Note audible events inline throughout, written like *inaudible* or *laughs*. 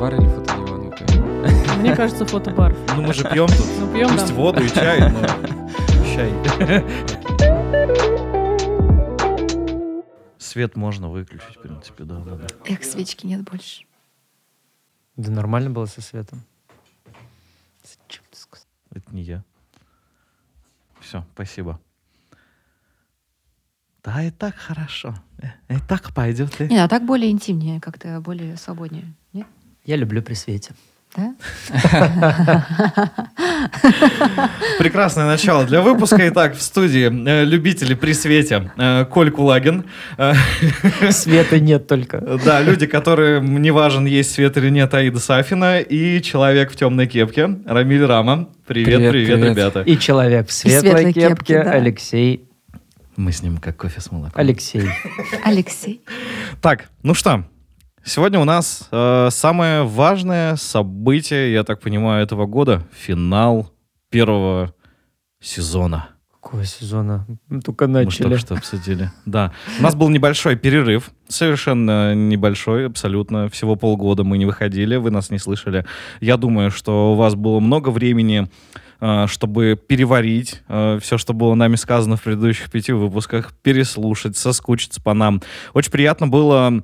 фотобар или фотодиван? Мне кажется, фотобар. Ну мы же пьем тут. Ну, пьем, Пусть да. воду и чай, но чай. Свет можно выключить, в принципе, да, да, да. Эх, свечки нет больше. Да нормально было со светом. Зачем ты сказал? Это не я. Все, спасибо. Да, и так хорошо. Э, И так пойдет. Не, а так более интимнее, как-то более свободнее. Я люблю при свете. Да? Прекрасное начало для выпуска. Итак, в студии э, любители при свете э, Коль Кулагин. *laughs* Света нет только. Да, люди, которым не важен, есть свет или нет, Аида Сафина и человек в темной кепке Рамиль Рама. Привет, привет, Привет, привет. ребята. И человек в светлой, светлой кепке, кепке, да. Алексей. Мы с ним как кофе с молоком. Алексей. Алексей. Так, ну что, сегодня у нас э, самое важное событие, я так понимаю, этого года. Финал первого сезона. Какого сезона? Мы только Мы начали. только что обсудили. Да. У нас был небольшой перерыв, совершенно небольшой, абсолютно. Всего полгода мы не выходили, вы нас не слышали. Я думаю, что у вас было много времени, э, чтобы переварить все, что было нами сказано в предыдущих пяти выпусках, переслушать, соскучиться по нам. Очень приятно было э,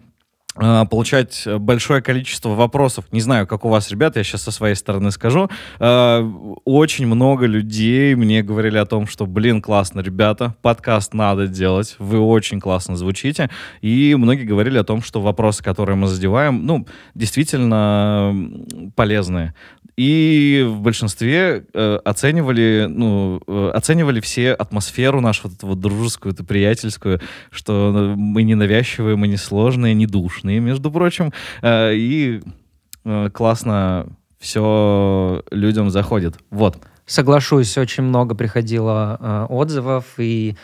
получать большое количество вопросов. Не знаю, как у вас, ребят, я сейчас со своей стороны скажу. Э, Очень много людей мне говорили о том, что, блин, классно, ребята, подкаст надо делать, вы очень классно звучите. И многие говорили о том, что вопросы, которые мы задеваем, ну, действительно полезные. И в большинстве э, оценивали, ну, э, оценивали все атмосферу нашу, вот эту вот дружескую, эту приятельскую, что э, мы не навязчивые, мы не сложные, не душные, между прочим. Э, и э, классно все людям заходит. Вот. Соглашусь, очень много приходило э, отзывов и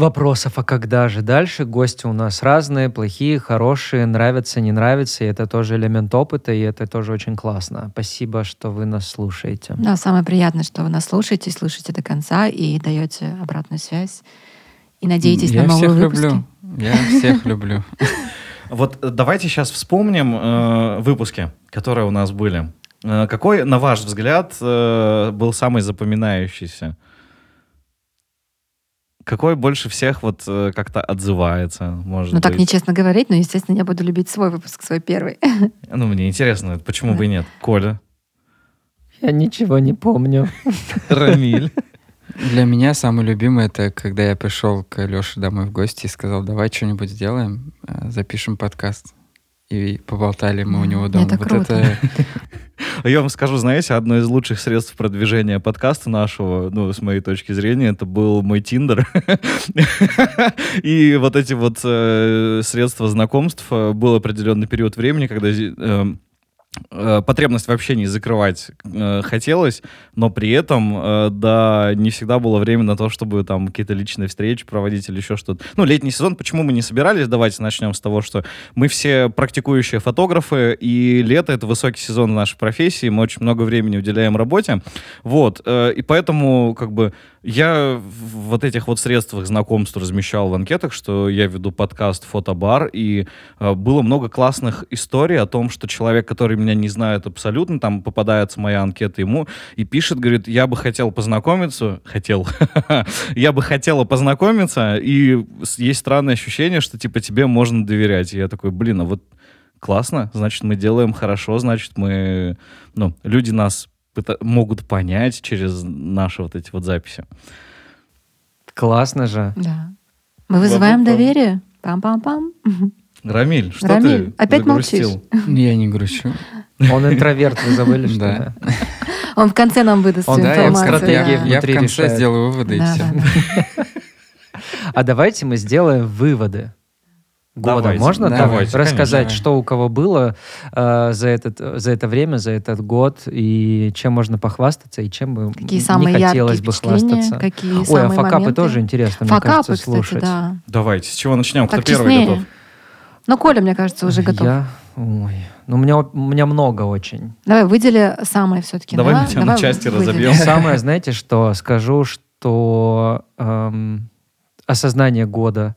вопросов, а когда же дальше? Гости у нас разные, плохие, хорошие, нравятся, не нравятся, и это тоже элемент опыта, и это тоже очень классно. Спасибо, что вы нас слушаете. Да, самое приятное, что вы нас слушаете, слушаете до конца и даете обратную связь. И надеетесь Я на новые всех выпуски. люблю. Я всех люблю. *laughs* Вот э, давайте сейчас вспомним э, выпуски, которые у нас были. Э, какой, на ваш взгляд, был самый запоминающийся? Какой больше всех вот э, как-то отзывается, может Ну так быть? нечестно говорить, но, естественно, я буду любить свой выпуск, свой первый. *laughs* Ну, мне интересно, почему бы и нет. Коля, Я ничего не помню. *laughs* Рамиль. Для меня самый любимый это когда я пришел к Леше домой в гости и сказал, давай что-нибудь сделаем, э, запишем подкаст. И поболтали мы у него дома. это вот круто. это Я вам скажу, знаете, одно из лучших средств продвижения подкаста нашего, ну, с моей точки зрения, это был мой Тиндер. *laughs* И вот эти вот э, средства знакомств э, был определенный период времени, когда э, потребность в общении закрывать э, хотелось, но при этом, э, да, не всегда было время на то, чтобы там какие-то личные встречи проводить или еще что-то. Ну, летний сезон, почему мы не собирались? Давайте начнем с того, что мы все практикующие фотографы, и лето — это высокий сезон нашей профессии, мы очень много времени уделяем работе, вот, э, и поэтому, как бы, я в вот этих вот средствах знакомств размещал в анкетах, что я веду подкаст «Фотобар», и э, было много классных историй о том, что человек, который меня не знает абсолютно, там попадается моя анкета ему и пишет, говорит, я бы хотел познакомиться, хотел, *laughs* я бы хотела познакомиться, и есть странное ощущение, что, типа, тебе можно доверять. И я такой, блин, а вот классно, значит, мы делаем хорошо, значит, мы, ну, люди нас могут понять через наши вот эти вот записи. Классно же. Да. Мы вызываем доверие. Пам-пам-пам. Рамиль, что Рамиль, ты опять загрустил? я не грущу. Он интроверт, вы забыли, что Да. *laughs* Он в конце нам выдаст Он да, информацию. стратегия да. Я в конце решает. сделаю выводы и Да, все. да, да. *laughs* А давайте мы сделаем выводы. Года. Давайте, Можно давайте, рассказать, конечно. что у кого было э, за, этот, за это время, за этот год, и чем можно похвастаться, и чем бы Какие не самые хотелось яркие бы хвастаться. какие Ой, а самые факапы моменты. тоже интересно, мне Факапы, кажется, кстати, слушать. да. Давайте, с чего начнем? Кто Так первый честнее. готов? Ну, Коля, мне кажется, уже готов. Я... Ой. Ну, у меня, у меня много очень. Давай, выдели самое все-таки. Давай мы тебя на части разобьем. *laughs* Самое, знаете, что скажу, что эм, осознание года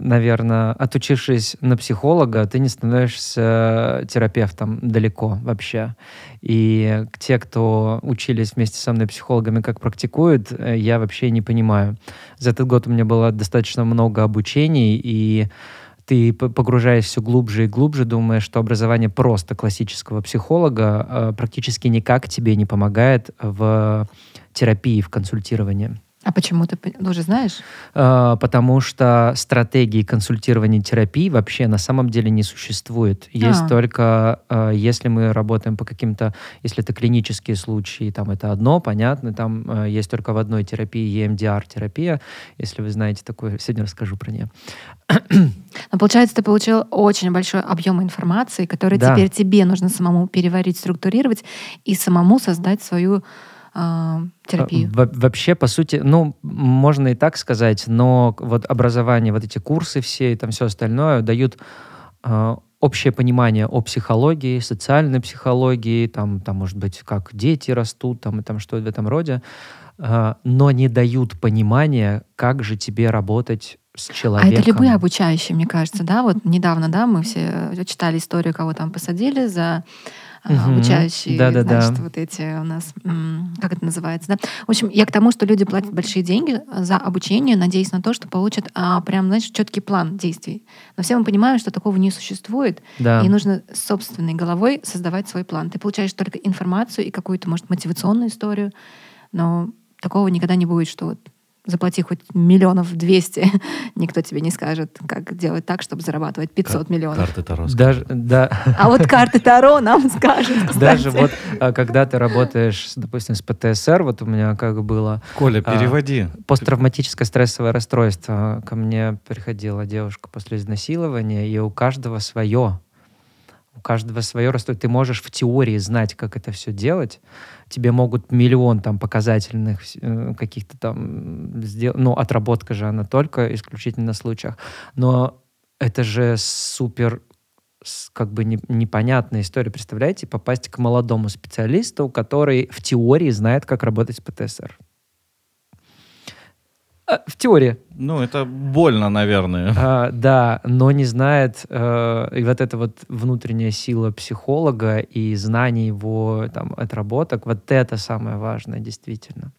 наверное, отучившись на психолога, ты не становишься терапевтом далеко вообще. И те, кто учились вместе со мной психологами, как практикуют, э, я вообще не понимаю. За этот год у меня было достаточно много обучений, и ты погружаешься все глубже и глубже, думая, что образование просто классического психолога э, практически никак тебе не помогает в терапии, в консультировании. А почему ты уже знаешь? А, потому что стратегии консультирования терапии вообще на самом деле не существует. Есть а. только, а, если мы работаем по каким-то, если это клинические случаи, там это одно, понятно, там а, есть только в одной терапии EMDR-терапия. Если вы знаете такую, сегодня расскажу про нее. Но получается, ты получил очень большой объем информации, который да. теперь тебе нужно самому переварить, структурировать и самому создать свою терапию? Во вообще, по сути, ну, можно и так сказать, но вот образование, вот эти курсы все и там все остальное дают э, общее понимание о психологии, социальной психологии, там, там, может быть, как дети растут, там, и там что в этом роде, э, но не дают понимания, как же тебе работать с человеком. А это любые обучающие, мне кажется, да? Вот недавно, да, мы все читали историю, кого там посадили за угу. обучающие, да, да, значит, да. вот эти у нас, как это называется, да? В общем, я к тому, что люди платят большие деньги за обучение, надеясь на то, что получат а, прям, знаешь, четкий план действий. Но все мы понимаем, что такого не существует, да. и нужно собственной головой создавать свой план. Ты получаешь только информацию и какую-то, может, мотивационную историю, но такого никогда не будет, что вот заплати хоть миллионов двести, *laughs* никто тебе не скажет, как делать так, чтобы зарабатывать 500 Кар- миллионов. Карты Таро Даже, да. А вот карты Таро нам *laughs* скажут, кстати. Даже вот, а, когда ты работаешь, допустим, с ПТСР, вот у меня как было... Коля, а, переводи. Посттравматическое стрессовое расстройство. Ко мне приходила девушка после изнасилования, и у каждого свое у каждого свое расстройство. Ты можешь в теории знать, как это все делать. Тебе могут миллион там показательных э, каких-то там сделать. Ну, отработка же она только исключительно на случаях. Но это же супер как бы не, непонятная история. Представляете, попасть к молодому специалисту, который в теории знает, как работать с ПТСР. В теории. Ну, это больно, наверное. А, да, но не знает, э, и вот эта вот внутренняя сила психолога и знание его там, отработок, вот это самое важное, действительно.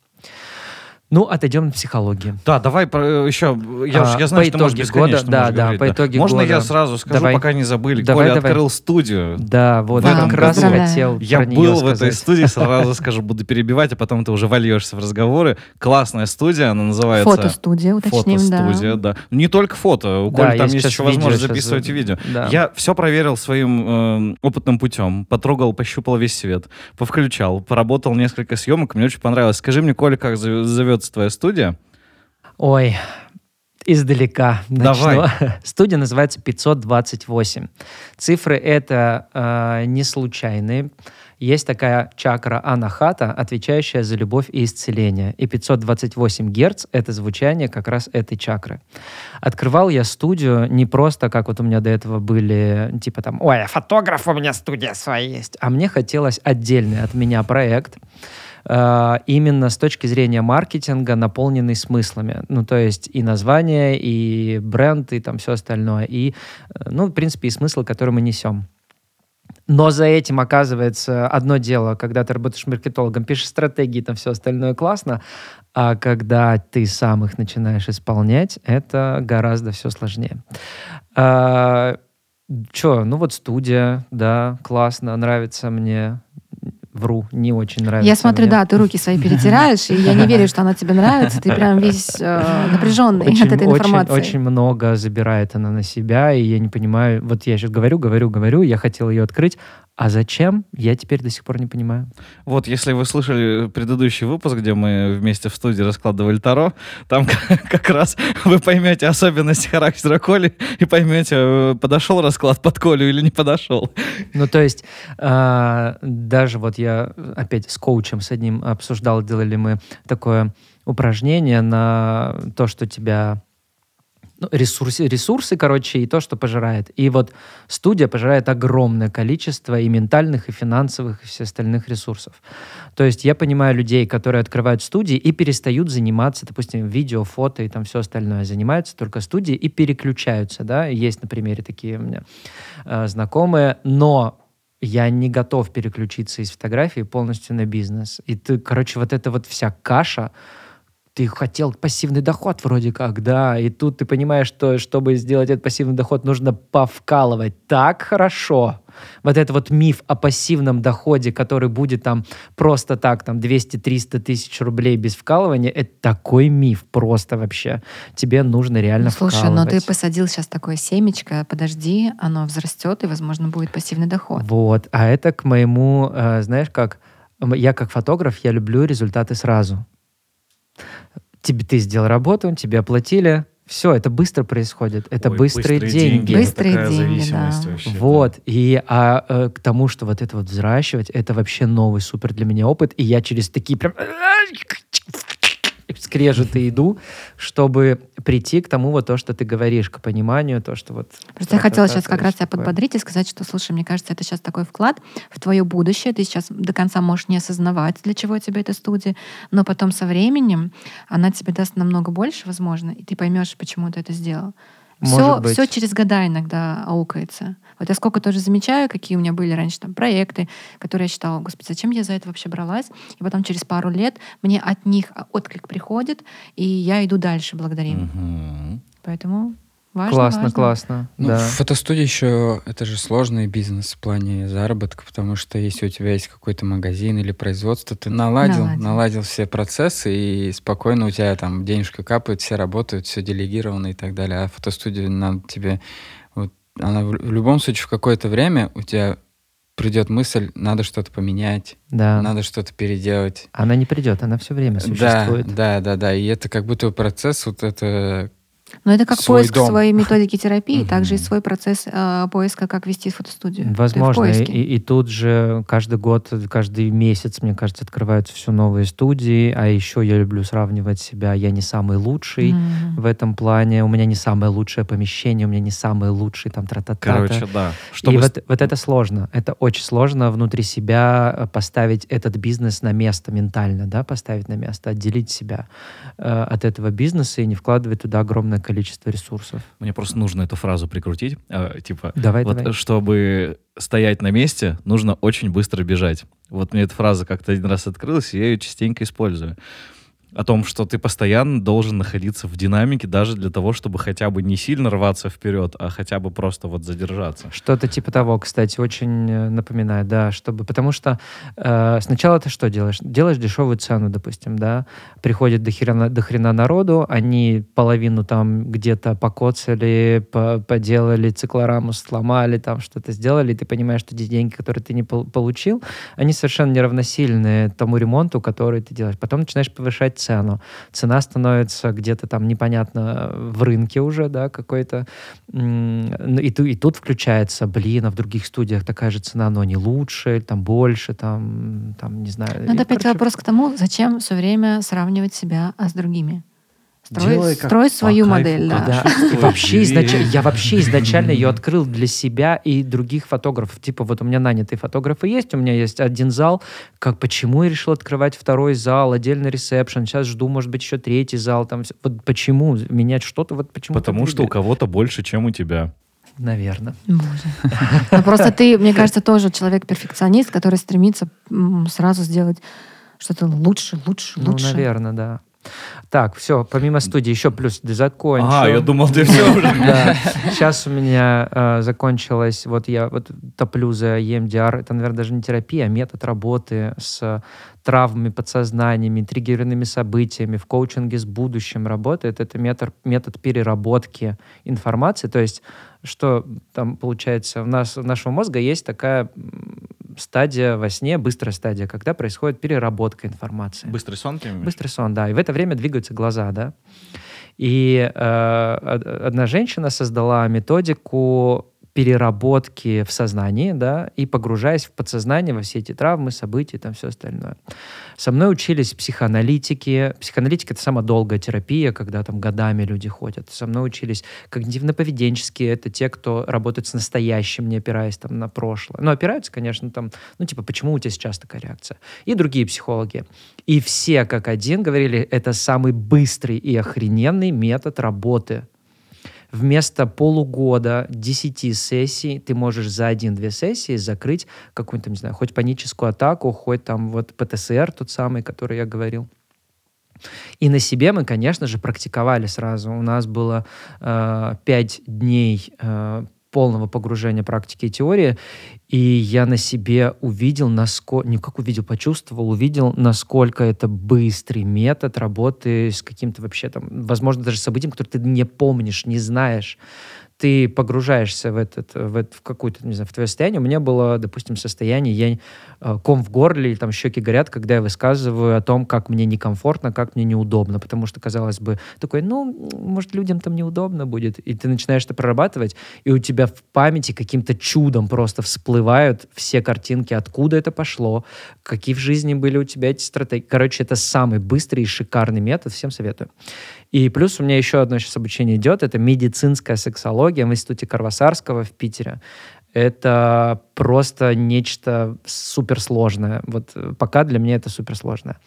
Ну, отойдем от психологии. Да, давай про, еще. Я, а, я знаю, что ты можешь бесконечно года, да, да, говорить, по итоге Можно года. я сразу скажу, давай. пока не забыли? Давай, Коля давай. открыл студию. Да, вот я как раз хотел Я был в этой студии, *laughs* сразу скажу, буду перебивать, а потом ты уже вольешься в разговоры. Классная студия, она называется... Фотостудия, уточним, Фотостудия, да. да. Не только фото, у Коли там есть еще возможность записывать видео. Я все проверил своим э, опытным путем. Потрогал, пощупал весь свет, повключал, поработал несколько съемок, мне очень понравилось. Скажи мне, Коля, как зовется твоя студия? Ой, издалека начну. Давай. *laughs* Студия называется 528. Цифры это э, не случайные. Есть такая чакра анахата, отвечающая за любовь и исцеление. И 528 герц — это звучание как раз этой чакры. Открывал я студию не просто, как вот у меня до этого были, типа там, ой, фотограф, у меня студия своя есть. А мне хотелось отдельный от меня проект — Э, именно с точки зрения маркетинга, наполненный смыслами. Ну, то есть и название, и бренд, и там все остальное. И, э, ну, в принципе, и смысл, который мы несем. Но за этим оказывается одно дело, когда ты работаешь маркетологом, пишешь стратегии, там все остальное классно, а когда ты сам их начинаешь исполнять, это гораздо все сложнее. А, Че, ну вот студия, да, классно, нравится мне вру, не очень нравится. Я смотрю, мне. да, ты руки свои перетираешь, и я не верю, что она тебе нравится. Ты прям весь э, *laughs* напряженный очень, от этой информации. Очень, очень много забирает она на себя, и я не понимаю. Вот я сейчас говорю, говорю, говорю, я хотел ее открыть, а зачем? Я теперь до сих пор не понимаю. Вот, если вы слышали предыдущий выпуск, где мы вместе в студии раскладывали Таро, там *laughs* как раз вы поймете особенности характера Коли и поймете, э, подошел расклад под Колю или не подошел. Ну, то есть, э, даже вот я опять с коучем с одним обсуждал, делали мы такое упражнение на то, что тебя ну, ресурсы, ресурсы, короче, и то, что пожирает. И вот студия пожирает огромное количество и ментальных, и финансовых, и всех остальных ресурсов. То есть я понимаю людей, которые открывают студии и перестают заниматься, допустим, видео, фото и там все остальное. Занимаются только студией и переключаются, да. Есть на примере такие у меня э, знакомые, но я не готов переключиться из фотографии полностью на бизнес. И ты, короче, вот эта вот вся каша, ты хотел пассивный доход вроде как, да, и тут ты понимаешь, что чтобы сделать этот пассивный доход, нужно повкалывать так хорошо. Вот это вот миф о пассивном доходе, который будет там просто так, там 200-300 тысяч рублей без вкалывания, это такой миф просто вообще. Тебе нужно реально ну, слушай, вкалывать. но ты посадил сейчас такое семечко, подожди, оно взрастет, и, возможно, будет пассивный доход. Вот, а это к моему, э, знаешь, как я как фотограф, я люблю результаты сразу тебе ты сделал работу, тебе оплатили, все, это быстро происходит, это Ой, быстрые, быстрые деньги. деньги. Быстрые деньги, да. Вообще, вот, да. и а, э, к тому, что вот это вот взращивать, это вообще новый супер для меня опыт, и я через такие прям скрежеты иду, чтобы прийти к тому вот то, что ты говоришь, к пониманию, то, что вот... Просто я хотела сейчас как раз тебя подбодрить и сказать, что, слушай, мне кажется, это сейчас такой вклад в твое будущее. Ты сейчас до конца можешь не осознавать, для чего тебе эта студия, но потом со временем она тебе даст намного больше, возможно, и ты поймешь, почему ты это сделал. Все, все через года иногда аукается. Вот я сколько тоже замечаю, какие у меня были раньше там проекты, которые я считала, господи, зачем я за это вообще бралась? И потом через пару лет мне от них отклик приходит, и я иду дальше благодаря им. Угу. Поэтому Важно, классно, важно. классно. Ну, да. Фотостудия еще это же сложный бизнес в плане заработка, потому что если у тебя есть какой-то магазин или производство, ты наладил, наладил, наладил все процессы, и спокойно у тебя там денежка капает, все работают, все делегировано и так далее. А фотостудия нам тебе она в, в любом случае в какое-то время у тебя придет мысль, надо что-то поменять, да. надо что-то переделать. Она не придет, она все время существует. Да, да, да, да. И это как будто процесс вот это но это как свой поиск дом. своей методики терапии, также и свой процесс э, поиска, как вести фотостудию. Возможно. И, и тут же каждый год, каждый месяц, мне кажется, открываются все новые студии. А еще я люблю сравнивать себя. Я не самый лучший mm-hmm. в этом плане. У меня не самое лучшее помещение, у меня не самый лучший там тра та Короче, да. Чтобы... И вот, вот это сложно. Это очень сложно внутри себя э, поставить этот бизнес на место ментально, да, поставить на место, отделить себя э, от этого бизнеса и не вкладывать туда огромное количество ресурсов. Мне просто нужно эту фразу прикрутить. Э, типа, давай, вот, давай. чтобы стоять на месте, нужно очень быстро бежать. Вот мне эта фраза как-то один раз открылась, и я ее частенько использую о том, что ты постоянно должен находиться в динамике даже для того, чтобы хотя бы не сильно рваться вперед, а хотя бы просто вот задержаться. Что-то типа того, кстати, очень э, напоминает, да, чтобы, потому что э, сначала ты что делаешь? Делаешь дешевую цену, допустим, да, приходит до хрена, до хрена народу, они половину там где-то покоцали, по поделали, циклораму сломали, там что-то сделали, и ты понимаешь, что эти деньги, которые ты не получил, они совершенно неравносильны тому ремонту, который ты делаешь. Потом начинаешь повышать цену. Цена становится где-то там непонятно в рынке уже, да, какой-то. И, и тут включается, блин, а в других студиях такая же цена, но не лучше, там больше, там, там не знаю. Надо опять короче... вопрос к тому, зачем все время сравнивать себя а с другими. Строй, Делай строй свою модель, да. да. вообще изначально, я вообще *laughs* изначально ее открыл для себя и других фотографов. Типа вот у меня нанятые фотографы есть, у меня есть один зал. Как почему я решил открывать второй зал, отдельный ресепшн? Сейчас жду, может быть, еще третий зал. Там вот почему менять что-то? Вот почему? Потому что у кого-то больше, чем у тебя. Наверное. Боже. Но просто ты, мне кажется, тоже человек-перфекционист, который стремится сразу сделать что-то лучше, лучше, лучше. Ну, наверное, да. Так, все, помимо студии, еще плюс закончу. А, я думал, ты все уже. *laughs* Да. *laughs* Сейчас у меня э, закончилось, вот я вот топлю за EMDR, это, наверное, даже не терапия, а метод работы с травмами, подсознаниями, триггерными событиями, в коучинге с будущим работает. Это метод, метод переработки информации, то есть что там получается, у нас, у нашего мозга есть такая стадия во сне, быстрая стадия, когда происходит переработка информации. Быстрый сон, ты имеешь? Быстрый сон, да. И в это время двигаются глаза, да. И э, одна женщина создала методику, переработки в сознании, да, и погружаясь в подсознание во все эти травмы, события там все остальное. Со мной учились психоаналитики. Психоаналитика — это самая долгая терапия, когда там годами люди ходят. Со мной учились когнитивно-поведенческие. Это те, кто работает с настоящим, не опираясь там на прошлое. Ну, опираются, конечно, там, ну, типа, почему у тебя сейчас такая реакция? И другие психологи. И все как один говорили, это самый быстрый и охрененный метод работы вместо полугода, 10 сессий, ты можешь за один-две сессии закрыть какую-нибудь, не знаю, хоть паническую атаку, хоть там вот ПТСР тот самый, который я говорил. И на себе мы, конечно же, практиковали сразу. У нас было э, 5 дней э, полного погружения практики и теории, и я на себе увидел, насколько, не как увидел, почувствовал, увидел, насколько это быстрый метод работы с каким-то вообще там, возможно, даже событием, которое ты не помнишь, не знаешь ты погружаешься в, этот, в, это, в какую-то, не знаю, в твое состояние. У меня было, допустим, состояние, я э, ком в горле, или там щеки горят, когда я высказываю о том, как мне некомфортно, как мне неудобно, потому что, казалось бы, такой, ну, может, людям там неудобно будет, и ты начинаешь это прорабатывать, и у тебя в памяти каким-то чудом просто всплывают все картинки, откуда это пошло, какие в жизни были у тебя эти стратегии. Короче, это самый быстрый и шикарный метод, всем советую. И плюс у меня еще одно сейчас обучение идет, это медицинская сексология в Институте Карвасарского в Питере. Это просто нечто суперсложное. Вот э, пока для меня это суперсложное.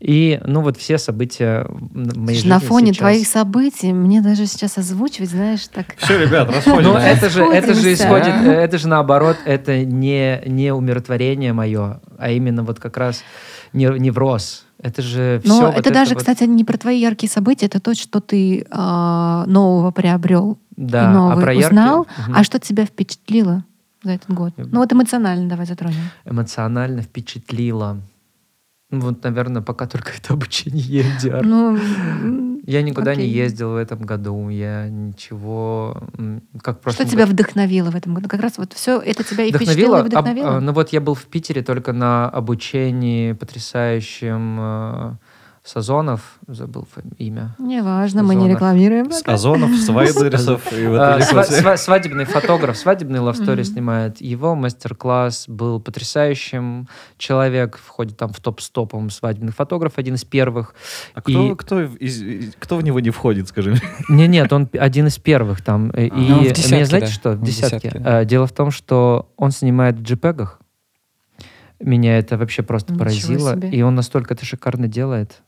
И, ну, вот все события моей На фоне сейчас. твоих событий мне даже сейчас озвучивать, знаешь, так... Все, ребят, *laughs* расходимся. Ну, это же, это же исходит, э, это же наоборот, это не, не умиротворение мое, а именно вот как раз невроз, это же все. Но вот это, даже, вот... кстати, не про твои яркие события, это то, что ты э, нового приобрел да, и а нового а про узнал. Яркие... А что тебя впечатлило за этот год? Ну вот эмоционально давай затронем. Эмоционально впечатлило. Ну, вот, наверное, пока только *laughs* это обучение EMDR. Ну, я никуда окей. не ездил в этом году, я ничего... Как Что тебя году. вдохновило в этом году? Как раз вот все это тебя и вдохновило, и вдохновило? Об, ну вот я был в Питере только на обучении потрясающем э, Сазонов, забыл имя. Неважно, мы не рекламируем. Сазонов, Свайдерсов. А, свадебный фотограф, свадебный лавстори снимает. Его мастер-класс был потрясающим. Человек входит там в топ-100, по свадебных фотографов, один из первых. А кто, кто, в него не входит, скажи мне? Не, нет, он один из первых там. И ну, десятке, знаете что? В десятке. десятке. Дело в том, что он снимает в JPEG. Меня это вообще просто поразило. И он настолько это шикарно делает.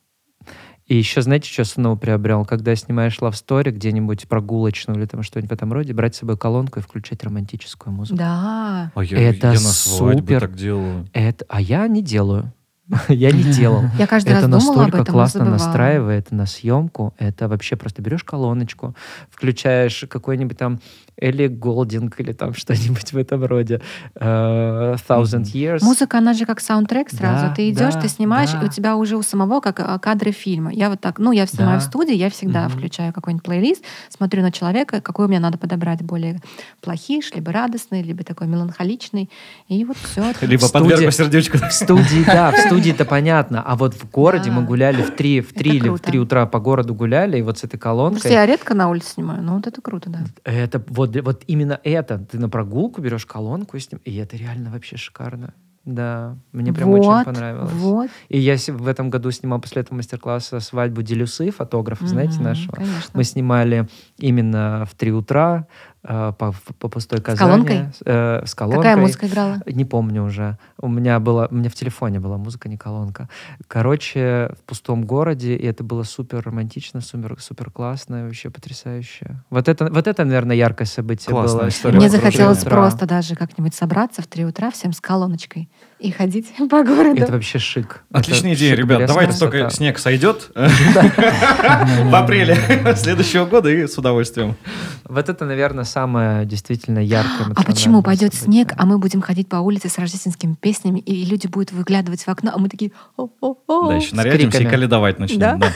И еще, знаете, что снова приобрел? Когда снимаешь love story где-нибудь прогулочную или там что-нибудь в этом роде, брать с собой колонку и включать романтическую музыку. Да. А я, это я на супер. так делаю. Это, а я не делаю. *laughs* Я не делал. Я каждый это раз думала об этом, классно настраивает на съемку. Это вообще просто берешь колоночку, включаешь какой-нибудь там Элли Голдинг или там *laughs* что-нибудь в этом роде. Uh, Thousand Years. Музыка, она же как саундтрек сразу. Да, ты идешь, да, ты снимаешь, да. и у тебя уже у самого как а, кадры фильма. Я вот так, ну, я снимаю да. в студии, я всегда mm-hmm. включаю какой-нибудь плейлист, смотрю на человека, какой мне надо подобрать более плохиш, либо радостный, либо такой меланхоличный. И вот все. Либо подверг сердечку. В студии, да, в *laughs* студии-то понятно. А вот в городе мы гуляли в 3, в 3 или в 3 утра по городу гуляли, и вот с этой колонкой. Я редко на улице снимаю, но вот это круто, да. Это вот вот, именно это. Ты на прогулку берешь колонку и с ним, и это реально вообще шикарно. Да, мне прям вот, очень понравилось. Вот. И я в этом году снимал после этого мастер-класса свадьбу Делюсы, фотографа, mm-hmm, знаете, нашего. Конечно. Мы снимали именно в три утра по, по пустой Казани. С колонкой? Э, с колонкой. Какая музыка играла? Не помню уже. У меня была, у меня в телефоне была музыка, не колонка. Короче, в пустом городе, и это было супер романтично, супер, супер классно, вообще потрясающе. Вот это, вот это, наверное, яркое событие Классная было. История. Мне захотелось просто даже как-нибудь собраться в три утра всем с колоночкой и ходить *laughs* по городу. Это вообще шик. Отличная идея, ребят. Давайте только снег сойдет *laughs* в апреле следующего года и с удовольствием. Вот это, наверное, самое действительно яркое. А почему пойдет снег, а мы будем ходить по улице с рождественскими песнями, и люди будут выглядывать в окно, а мы такие... Да, еще нарядимся и каледовать начнем. Да?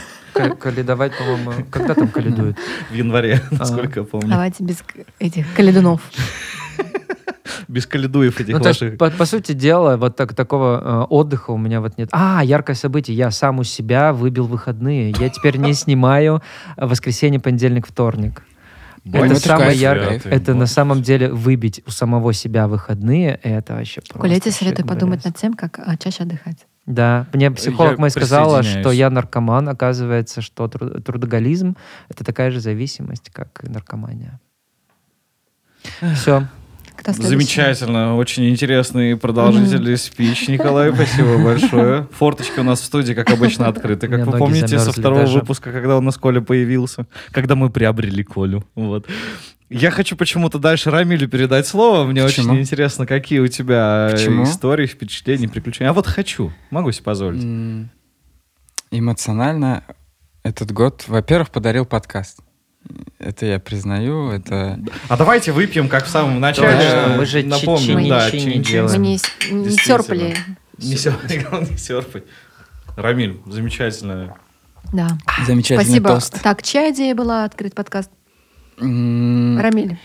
Каледовать, по-моему, когда там каледуют? *laughs* В январе, а. насколько я помню. Давайте без этих каледунов. *laughs* Без каледуев этих ну, ваших. По, по сути дела, вот так, такого э, отдыха у меня вот нет. А, яркое событие. Я сам у себя выбил выходные. Я теперь не снимаю воскресенье, понедельник, вторник. это самое яркое. Это на самом деле выбить у самого себя выходные, это вообще просто... Тебе советую подумать над тем, как а, чаще отдыхать. Да, мне психолог я мой сказала, что я наркоман, оказывается, что трудоголизм — это такая же зависимость, как и наркомания. Все. Замечательно, очень интересный продолжительный спич, Николай, спасибо *laughs* большое. Форточка у нас в студии, как обычно, *laughs* открыта, как вы помните, со второго выпуска, когда у нас Коля появился, когда мы приобрели Колю. Вот. Я хочу почему-то дальше Рамилю передать слово. Мне Почему? очень интересно, какие у тебя Почему? истории, впечатления, приключения. А вот хочу, могу себе позволить. Эмоционально этот год, во-первых, подарил подкаст. Это я признаю, это... А давайте выпьем, как в самом начале. Да, мы же напомним, мы да, чин, чин, Мы не, не серпали. Не серпали, *laughs* не серпать. Рамиль, замечательно. Да. Замечательный Спасибо. тост. Так, чья идея была открыть подкаст? Рамиль.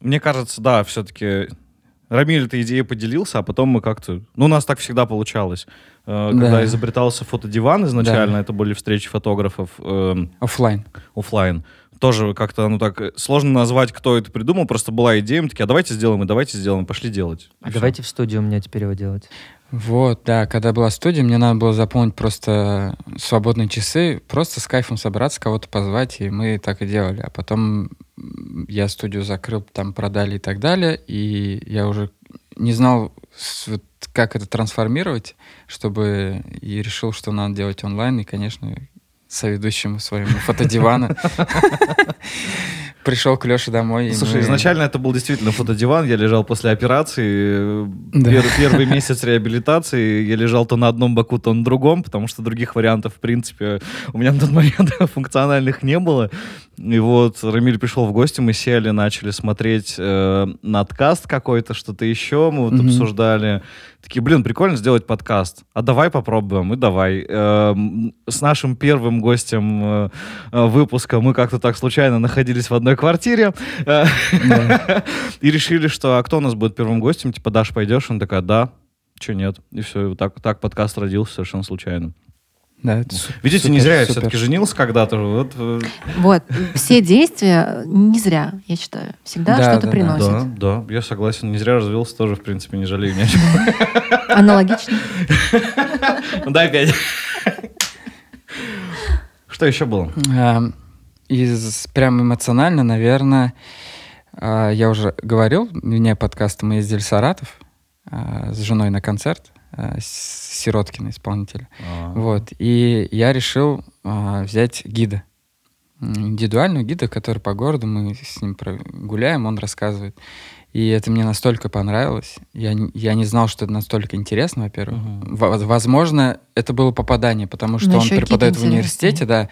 Мне кажется, да, все-таки Рамиль этой идеей поделился, а потом мы как-то... Ну, у нас так всегда получалось. Э, когда да. изобретался фотодиван изначально, да. это были встречи фотографов. Э, офлайн. Офлайн. Тоже как-то, ну так, сложно назвать, кто это придумал, просто была идея, мы такие, а давайте сделаем, и давайте сделаем, пошли делать. А давайте в студию у меня теперь его делать. Вот, да, когда была студия, мне надо было заполнить просто свободные часы, просто с кайфом собраться, кого-то позвать, и мы так и делали. А потом я студию закрыл, там продали и так далее, и я уже не знал, как это трансформировать, чтобы и решил, что надо делать онлайн, и, конечно, соведущему своему фотодивана Пришел к Леше домой. Слушай, мы... изначально это был действительно фотодиван. Я лежал после операции. Да. Пер, первый месяц реабилитации я лежал то на одном боку, то на другом, потому что других вариантов, в принципе, у меня на тот момент функциональных не было. И вот Рамиль пришел в гости, мы сели, начали смотреть э, надкаст какой-то, что-то еще, мы вот mm-hmm. обсуждали. Такие, блин, прикольно сделать подкаст. А давай попробуем, и давай. Э, с нашим первым гостем э, э выпуска мы как-то так случайно находились в одной квартире. Э, *laughs* и решили, что, а кто у нас будет первым гостем? Типа, Даш, пойдешь? Он такая, да. Че нет? И все, так, так подкаст родился совершенно случайно. Да, Видите, супер, не зря я все-таки женился когда-то. Вот. Э. вот, все действия не зря, я считаю. Всегда да, что-то да, приносит. Да, да, я согласен. Не зря развелся, тоже, в принципе, не жалею ни Аналогично. Ну дай пять. Что еще было? Эм, из прям эмоционально, наверное, э, я уже говорил, у меня подкаста мы ездили в Саратов э, с женой на концерт. Э, Сироткина, исполнителя. А-а-а. Вот. И я решил а, взять гида. Индивидуального гида, который по городу, мы с ним гуляем, он рассказывает. И это мне настолько понравилось. Я, я не знал, что это настолько интересно, во-первых. Uh-huh. Возможно, это было попадание, потому что Но он преподает в университете, да.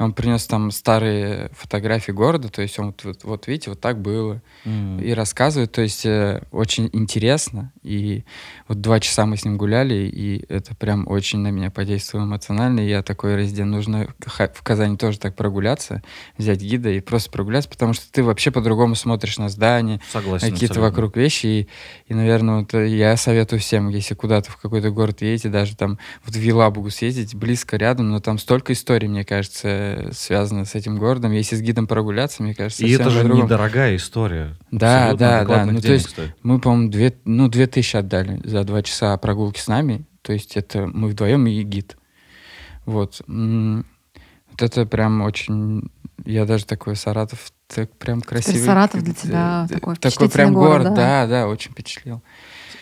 Он принес там старые фотографии города, то есть он вот, вот, вот видите, вот так было. Mm. И рассказывает, то есть э, очень интересно. И вот два часа мы с ним гуляли, и это прям очень на меня подействовало эмоционально. И я такой резидент, нужно в Казани тоже так прогуляться, взять гида и просто прогуляться, потому что ты вообще по-другому смотришь на здание, какие-то вокруг вещи. И, и, наверное, вот я советую всем, если куда-то в какой-то город едете, даже там вот в Вилабугу съездить, близко рядом, но там столько историй, мне кажется, связано с этим городом. Если с гидом прогуляться, мне кажется, И это же недорогая история. Да, да, да. Ну, то есть стоит. мы, по-моему, две, ну, две тысячи отдали за два часа прогулки с нами. То есть это мы вдвоем и гид. Вот. Вот это прям очень... Я даже такой Саратов, так прям красивый. Теперь Саратов для тебя такой Такой прям город, город да? да, да, очень впечатлил.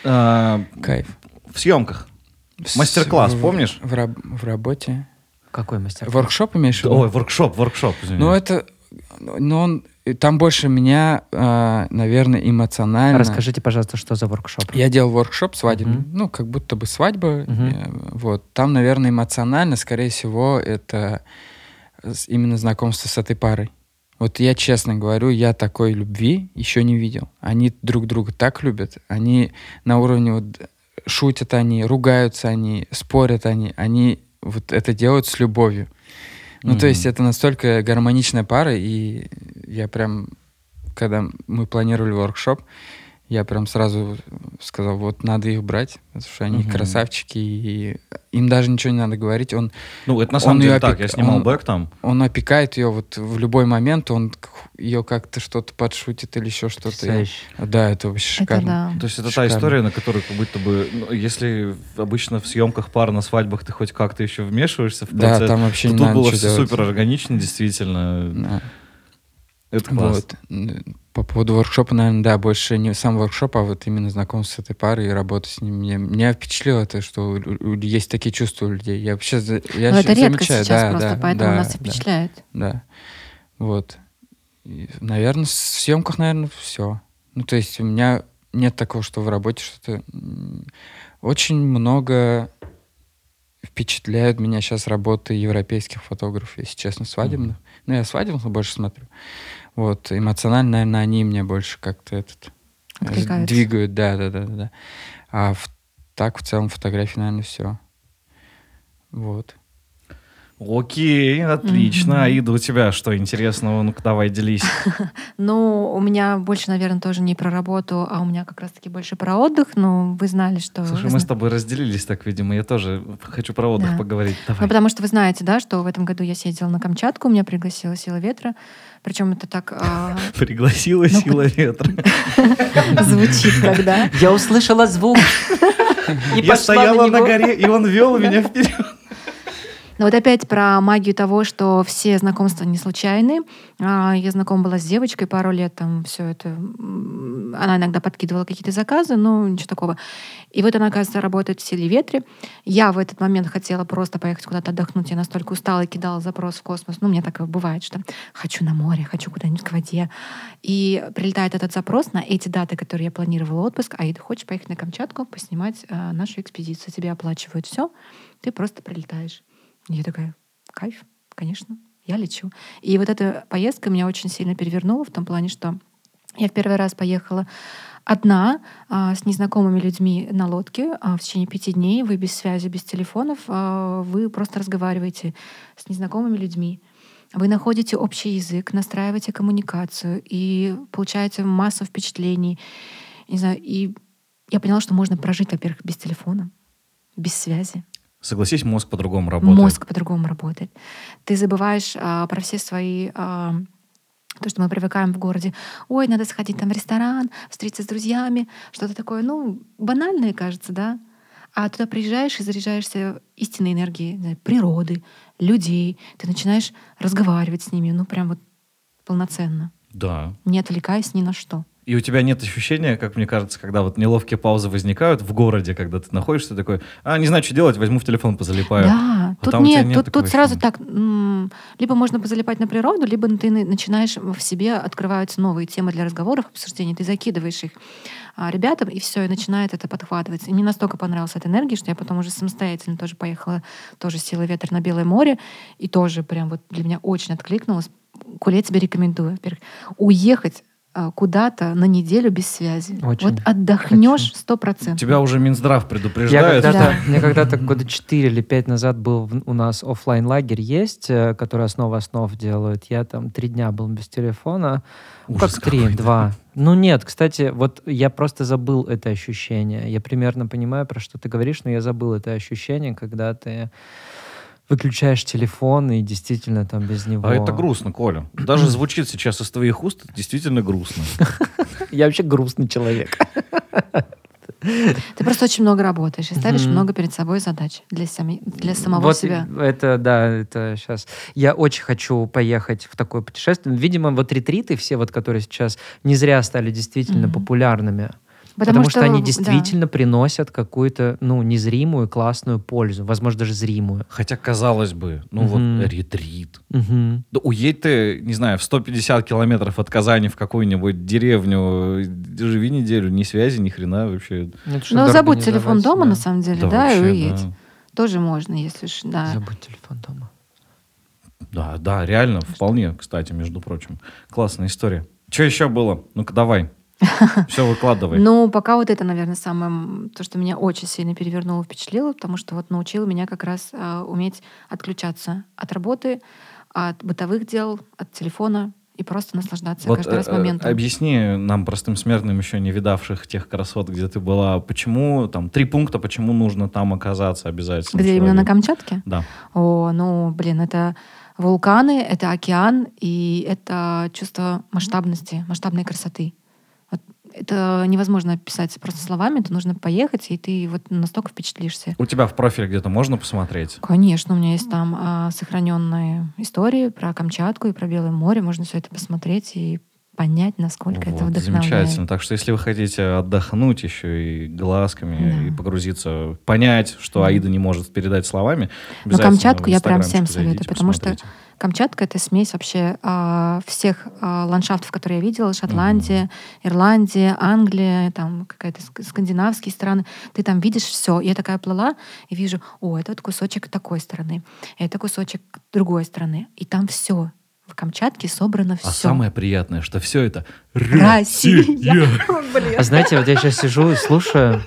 А, Кайф. В съемках. Мастер-класс, помнишь? В, раб в работе. Какой мастер? Воркшоп имеешь в виду? Ой, воркшоп, воркшоп, извини. Ну, это... Ну, он... Там больше меня, э, наверное, эмоционально... Расскажите, пожалуйста, что за воркшоп? Я делал воркшоп свадебный, uh-huh. ну, как будто бы свадьба. Uh-huh. Вот. Там, наверное, эмоционально, скорее всего, это именно знакомство с этой парой. Вот я честно говорю, я такой любви еще не видел. Они друг друга так любят. Они на уровне вот шутят они, ругаются они, спорят они. Они вот это делают с любовью. Ну, mm-hmm. то есть это настолько гармоничная пара, и я прям, когда мы планировали воркшоп, я прям сразу сказал, вот надо их брать, потому что они угу. красавчики, и им даже ничего не надо говорить. Он, ну, это на самом деле опек... так, я снимал он, бэк там. Он опекает ее вот в любой момент, он ее как-то что-то подшутит или еще что-то. Да, это вообще шикарно. Это да. То есть это шикарно. та история, на которую как будто бы, ну, если обычно в съемках пар на свадьбах ты хоть как-то еще вмешиваешься в процесс, да, там вообще то не тут надо было все супер органично, действительно. Да. Это класс. Вот. По поводу воркшопа, наверное, да, больше не сам воркшоп, а вот именно знакомство с этой парой и работа с ним. Мне, меня впечатлило это, что есть такие чувства у людей. Я вообще я Но это редко сейчас да, просто, да, поэтому да, нас впечатляет. Да, да. вот. И, наверное, в съемках, наверное, все. Ну, то есть у меня нет такого, что в работе что-то... Очень много впечатляют меня сейчас работы европейских фотографов, если честно, свадебных. Mm-hmm. Ну, я свадебных больше смотрю. Вот, эмоционально, наверное, они меня больше как-то этот э, двигают, да, да, да, да. А в, так в целом фотографии, наверное, все. Вот. Окей, отлично. Mm-hmm. Аида, у тебя что интересного? Ну-ка, давай, делись. *laughs* ну, у меня больше, наверное, тоже не про работу, а у меня как раз-таки больше про отдых. Но вы знали, что... Слушай, мы с тобой разделились так, видимо. Я тоже хочу про отдых да. поговорить. Давай. Ну, потому что вы знаете, да, что в этом году я съездила на Камчатку, меня пригласила «Сила ветра». Причем это так... А... *laughs* Пригласила ну, «Сила ветра». *laughs* Звучит когда. Я услышала звук. Я стояла на горе, и он вел меня вперед. Но вот опять про магию того, что все знакомства не случайны. А, я знакома была с девочкой пару лет, там все это... Она иногда подкидывала какие-то заказы, но ничего такого. И вот она, оказывается, работает в силе ветре. Я в этот момент хотела просто поехать куда-то отдохнуть. Я настолько устала и кидала запрос в космос. Ну, мне так бывает, что хочу на море, хочу куда-нибудь к воде. И прилетает этот запрос на эти даты, которые я планировала отпуск. А ты хочешь поехать на Камчатку, поснимать э, нашу экспедицию? Тебе оплачивают все, ты просто прилетаешь. Я такая, кайф, конечно, я лечу. И вот эта поездка меня очень сильно перевернула в том плане, что я в первый раз поехала одна а, с незнакомыми людьми на лодке а, в течение пяти дней. Вы без связи, без телефонов, а, вы просто разговариваете с незнакомыми людьми. Вы находите общий язык, настраиваете коммуникацию и получаете массу впечатлений. Не знаю, и я поняла, что можно прожить, во-первых, без телефона, без связи. Согласись, мозг по-другому работает. Мозг по-другому работает. Ты забываешь а, про все свои... А, то, что мы привыкаем в городе. Ой, надо сходить там в ресторан, встретиться с друзьями, что-то такое, ну, банальное, кажется, да? А туда приезжаешь и заряжаешься истинной энергией природы, людей. Ты начинаешь разговаривать с ними, ну, прям вот полноценно. Да. Не отвлекаясь ни на что. И у тебя нет ощущения, как мне кажется, когда вот неловкие паузы возникают в городе, когда ты находишься такой, а, не знаю, что делать, возьму в телефон, позалипаю. Да, а тут нет, нет, тут, тут сразу так, либо можно позалипать на природу, либо ты начинаешь в себе, открываются новые темы для разговоров, обсуждений, ты закидываешь их а, ребятам, и все, и начинает это подхватываться. И мне настолько понравилась эта энергия, что я потом уже самостоятельно тоже поехала, тоже сила ветер на Белое море, и тоже прям вот для меня очень откликнулось. Куле тебе рекомендую. Во-первых, уехать куда-то на неделю без связи. Очень вот отдохнешь сто процентов. Тебя уже Минздрав предупреждает. Я когда-то, да. Мне когда-то года четыре или пять назад был у нас офлайн лагерь есть, э, который основа основ делают. Я там три дня был без телефона. Ужас как три, два. Ну нет, кстати, вот я просто забыл это ощущение. Я примерно понимаю, про что ты говоришь, но я забыл это ощущение, когда ты выключаешь телефон и действительно там без него... А это грустно, Коля. Даже звучит сейчас из твоих уст, это действительно грустно. *laughs* Я вообще грустный человек. Ты просто очень много работаешь и ставишь mm-hmm. много перед собой задач для, сами, для самого вот себя. Это, да, это сейчас. Я очень хочу поехать в такое путешествие. Видимо, вот ретриты все, вот, которые сейчас не зря стали действительно mm-hmm. популярными. Потому, Потому что, что они действительно да. приносят какую-то, ну, незримую, классную пользу, возможно, даже зримую. Хотя, казалось бы, ну угу. вот ретрит. Угу. Да уедь ты, не знаю, в 150 километров от Казани в какую-нибудь деревню, живи неделю, ни связи, ни хрена вообще. Ну, забудь телефон дома, да. на самом деле, да, да и уедь. Да. Тоже можно, если ж, да. Забудь телефон дома. Да, да, реально, вполне, кстати, между прочим. Классная история. Что еще было? Ну-ка, давай. *laughs* Все выкладывай. Ну, пока вот это, наверное, самое, то, что меня очень сильно перевернуло, впечатлило, потому что вот научило меня как раз э, уметь отключаться от работы, от бытовых дел, от телефона и просто наслаждаться вот, каждый раз э, моментом. Объясни нам, простым смертным, еще не видавших тех красот, где ты была, почему, там, три пункта, почему нужно там оказаться обязательно. Где человеку. именно на Камчатке? Да. О, ну, блин, это вулканы, это океан, и это чувство масштабности, масштабной красоты это невозможно описать просто словами, это нужно поехать, и ты вот настолько впечатлишься. У тебя в профиле где-то можно посмотреть? Конечно, у меня есть там а, сохраненные истории про Камчатку и про Белое море, можно все это посмотреть и понять, насколько вот, это вдохновляет. Замечательно. Так что если вы хотите отдохнуть еще и глазками, да. и погрузиться, понять, что Аида не может передать словами, Но Камчатку я прям всем советую, потому что Камчатка — это смесь вообще э, всех э, ландшафтов, которые я видела. Шотландия, mm-hmm. Ирландия, Англия, там какая-то скандинавские страны. Ты там видишь все. Я такая плыла и вижу, о, это вот кусочек такой стороны, это кусочек другой стороны. И там все. В Камчатке собрано все. А самое приятное, что все это Россия. *laughs* А знаете, вот я сейчас сижу и слушаю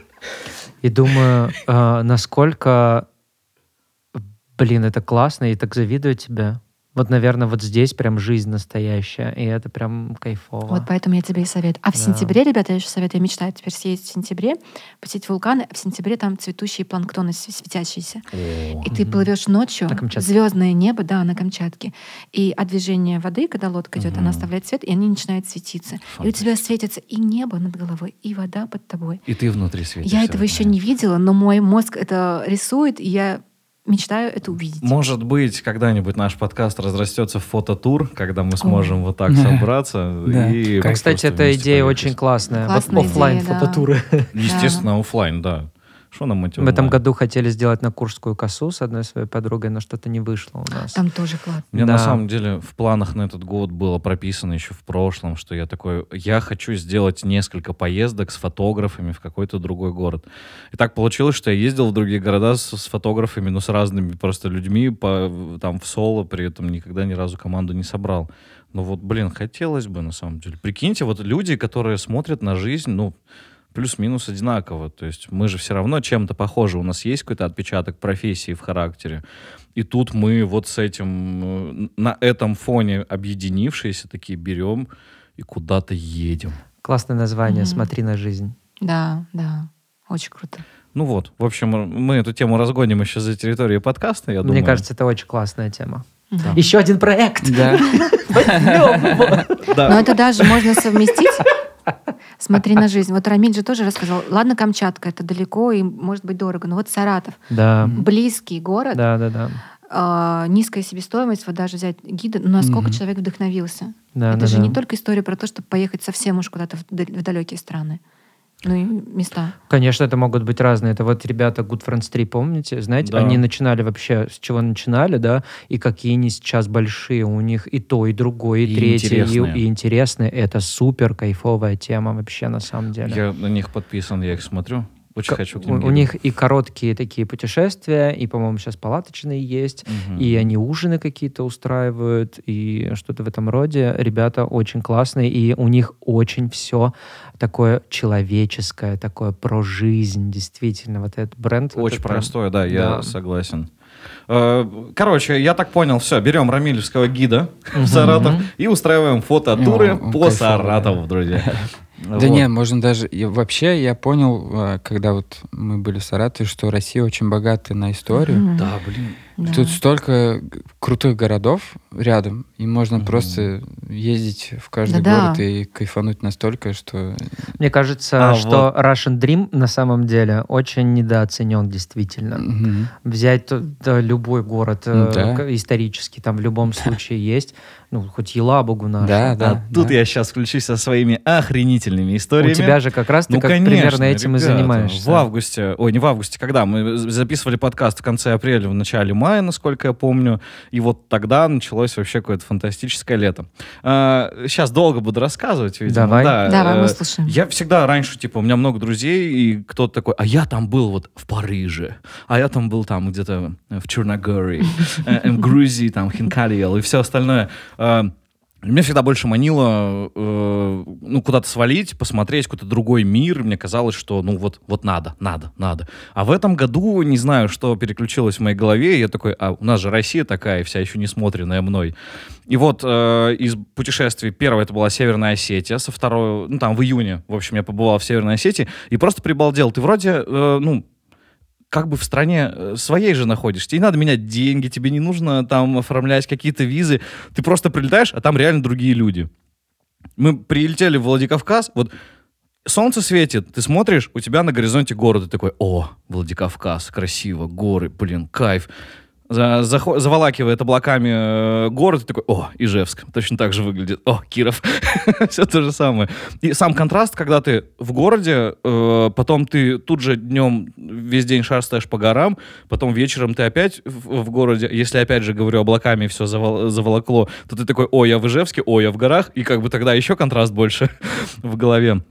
и думаю, э, насколько, блин, это классно, и так завидую тебе. Вот, наверное, вот здесь прям жизнь настоящая, и это прям кайфово. Вот поэтому я тебе и советую. А в да. сентябре, ребята, я еще советую, я мечтаю теперь съездить в сентябре, посетить вулканы, а в сентябре там цветущие планктоны светящиеся. О. И ты плывешь ночью, звездное небо, да, на Камчатке, и от движения воды, когда лодка идет, угу. она оставляет свет, и они начинают светиться. И у тебя светится и небо над головой, и вода под тобой. И ты внутри светишься. Я этого еще не видела, но мой мозг это рисует, и я мечтаю это увидеть. Может быть, когда-нибудь наш подкаст разрастется в фототур, когда мы сможем О. вот так *laughs* собраться. И Кстати, эта идея очень классная. классная офлайн фототуры. Естественно, офлайн, да. Что нам мотивировало? В этом году хотели сделать на Курскую косу с одной своей подругой, но что-то не вышло у нас. Там тоже классно. Мне да. на самом деле в планах на этот год было прописано еще в прошлом, что я такой, я хочу сделать несколько поездок с фотографами в какой-то другой город. И так получилось, что я ездил в другие города с, с фотографами, но с разными просто людьми, по, там в соло, при этом никогда ни разу команду не собрал. Ну вот, блин, хотелось бы на самом деле. Прикиньте, вот люди, которые смотрят на жизнь, ну, плюс-минус одинаково. То есть мы же все равно чем-то похожи. У нас есть какой-то отпечаток профессии в характере. И тут мы вот с этим, э, на этом фоне объединившиеся такие берем и куда-то едем. Классное название mm-hmm. «Смотри на жизнь». Да, да, очень круто. Ну вот, в общем, мы эту тему разгоним еще за территорией подкаста, я Мне думаю. Мне кажется, это очень классная тема. Да. Еще один проект. *laughs* Да. Но это даже можно совместить Смотри на жизнь. Вот Рамиль же тоже рассказал. Ладно, Камчатка, это далеко и может быть дорого, но вот Саратов. Да. Близкий город. Да, да, да. Э, низкая себестоимость, вот даже взять гида, ну, насколько угу. человек вдохновился. Да, это да, же да. не только история про то, чтобы поехать совсем уж куда-то в, в далекие страны ну и места. Конечно, это могут быть разные. Это вот ребята Good Friends 3, помните? Знаете, да. они начинали вообще, с чего начинали, да, и какие они сейчас большие. У них и то, и другое, и, и третье, интересные. И, и интересные. Это супер кайфовая тема вообще на самом деле. Я на них подписан, я их смотрю. Очень хочу к ним У, у них и короткие такие путешествия, и, по-моему, сейчас палаточные есть, угу. и они ужины какие-то устраивают, и что-то в этом роде. Ребята очень классные, и у них очень все такое человеческое, такое про жизнь, действительно. Вот этот бренд. Очень вот простое, прям... да, я да. согласен. Э, короче, я так понял, все, берем Рамилевского гида *laughs* в Саратов и устраиваем фототуры по Саратову, друзья. *laughs* Да вот. не, можно даже... И вообще я понял, а, когда вот мы были в Саратове, что Россия очень богата на историю. Mm-hmm. Да, блин. Да. Тут столько крутых городов рядом, и можно mm-hmm. просто ездить в каждый Да-да. город и кайфануть настолько, что... Мне кажется, а, что вот. Russian Dream на самом деле очень недооценен действительно. Mm-hmm. Взять то, любой город mm, да. исторический, там в любом случае *laughs* есть ну, хоть Елабугу нашу. Да, да. А тут я сейчас включусь со своими охренительными историями. У тебя же как раз ты ну, как конечно, примерно этим ребята, и занимаешься. В августе, ой, не в августе, когда? Мы записывали подкаст в конце апреля, в начале мая, насколько я помню. И вот тогда началось вообще какое-то фантастическое лето. А, сейчас долго буду рассказывать, видимо. Давай. Да, Давай, мы э, слушаем. Я всегда раньше, типа, у меня много друзей, и кто-то такой, а я там был вот в Париже, а я там был там где-то в Черногории, *laughs* э, в Грузии, там, Хинкальел и все остальное. Меня всегда больше манило э, ну, куда-то свалить, посмотреть какой-то другой мир. Мне казалось, что ну вот, вот надо, надо, надо. А в этом году не знаю, что переключилось в моей голове. Я такой, а у нас же Россия такая, вся еще не смотренная мной. И вот э, из путешествий первое это была Северная Осетия, со второй, ну там в июне, в общем, я побывал в Северной Осетии и просто прибалдел. Ты вроде, э, ну, как бы в стране э, своей же находишься. Не надо менять деньги, тебе не нужно там оформлять какие-то визы. Ты просто прилетаешь, а там реально другие люди. Мы прилетели в Владикавказ, вот солнце светит, ты смотришь, у тебя на горизонте город, и такой, о, Владикавказ, красиво, горы, блин, кайф заволакивает облаками э, город, и такой, о, Ижевск, точно так же выглядит, о, Киров, *laughs* все то же самое. И сам контраст, когда ты в городе, э, потом ты тут же днем весь день шастаешь по горам, потом вечером ты опять в, в городе, если опять же, говорю, облаками все завол, заволокло, то ты такой, о, я в Ижевске, о, я в горах, и как бы тогда еще контраст больше *laughs* в голове.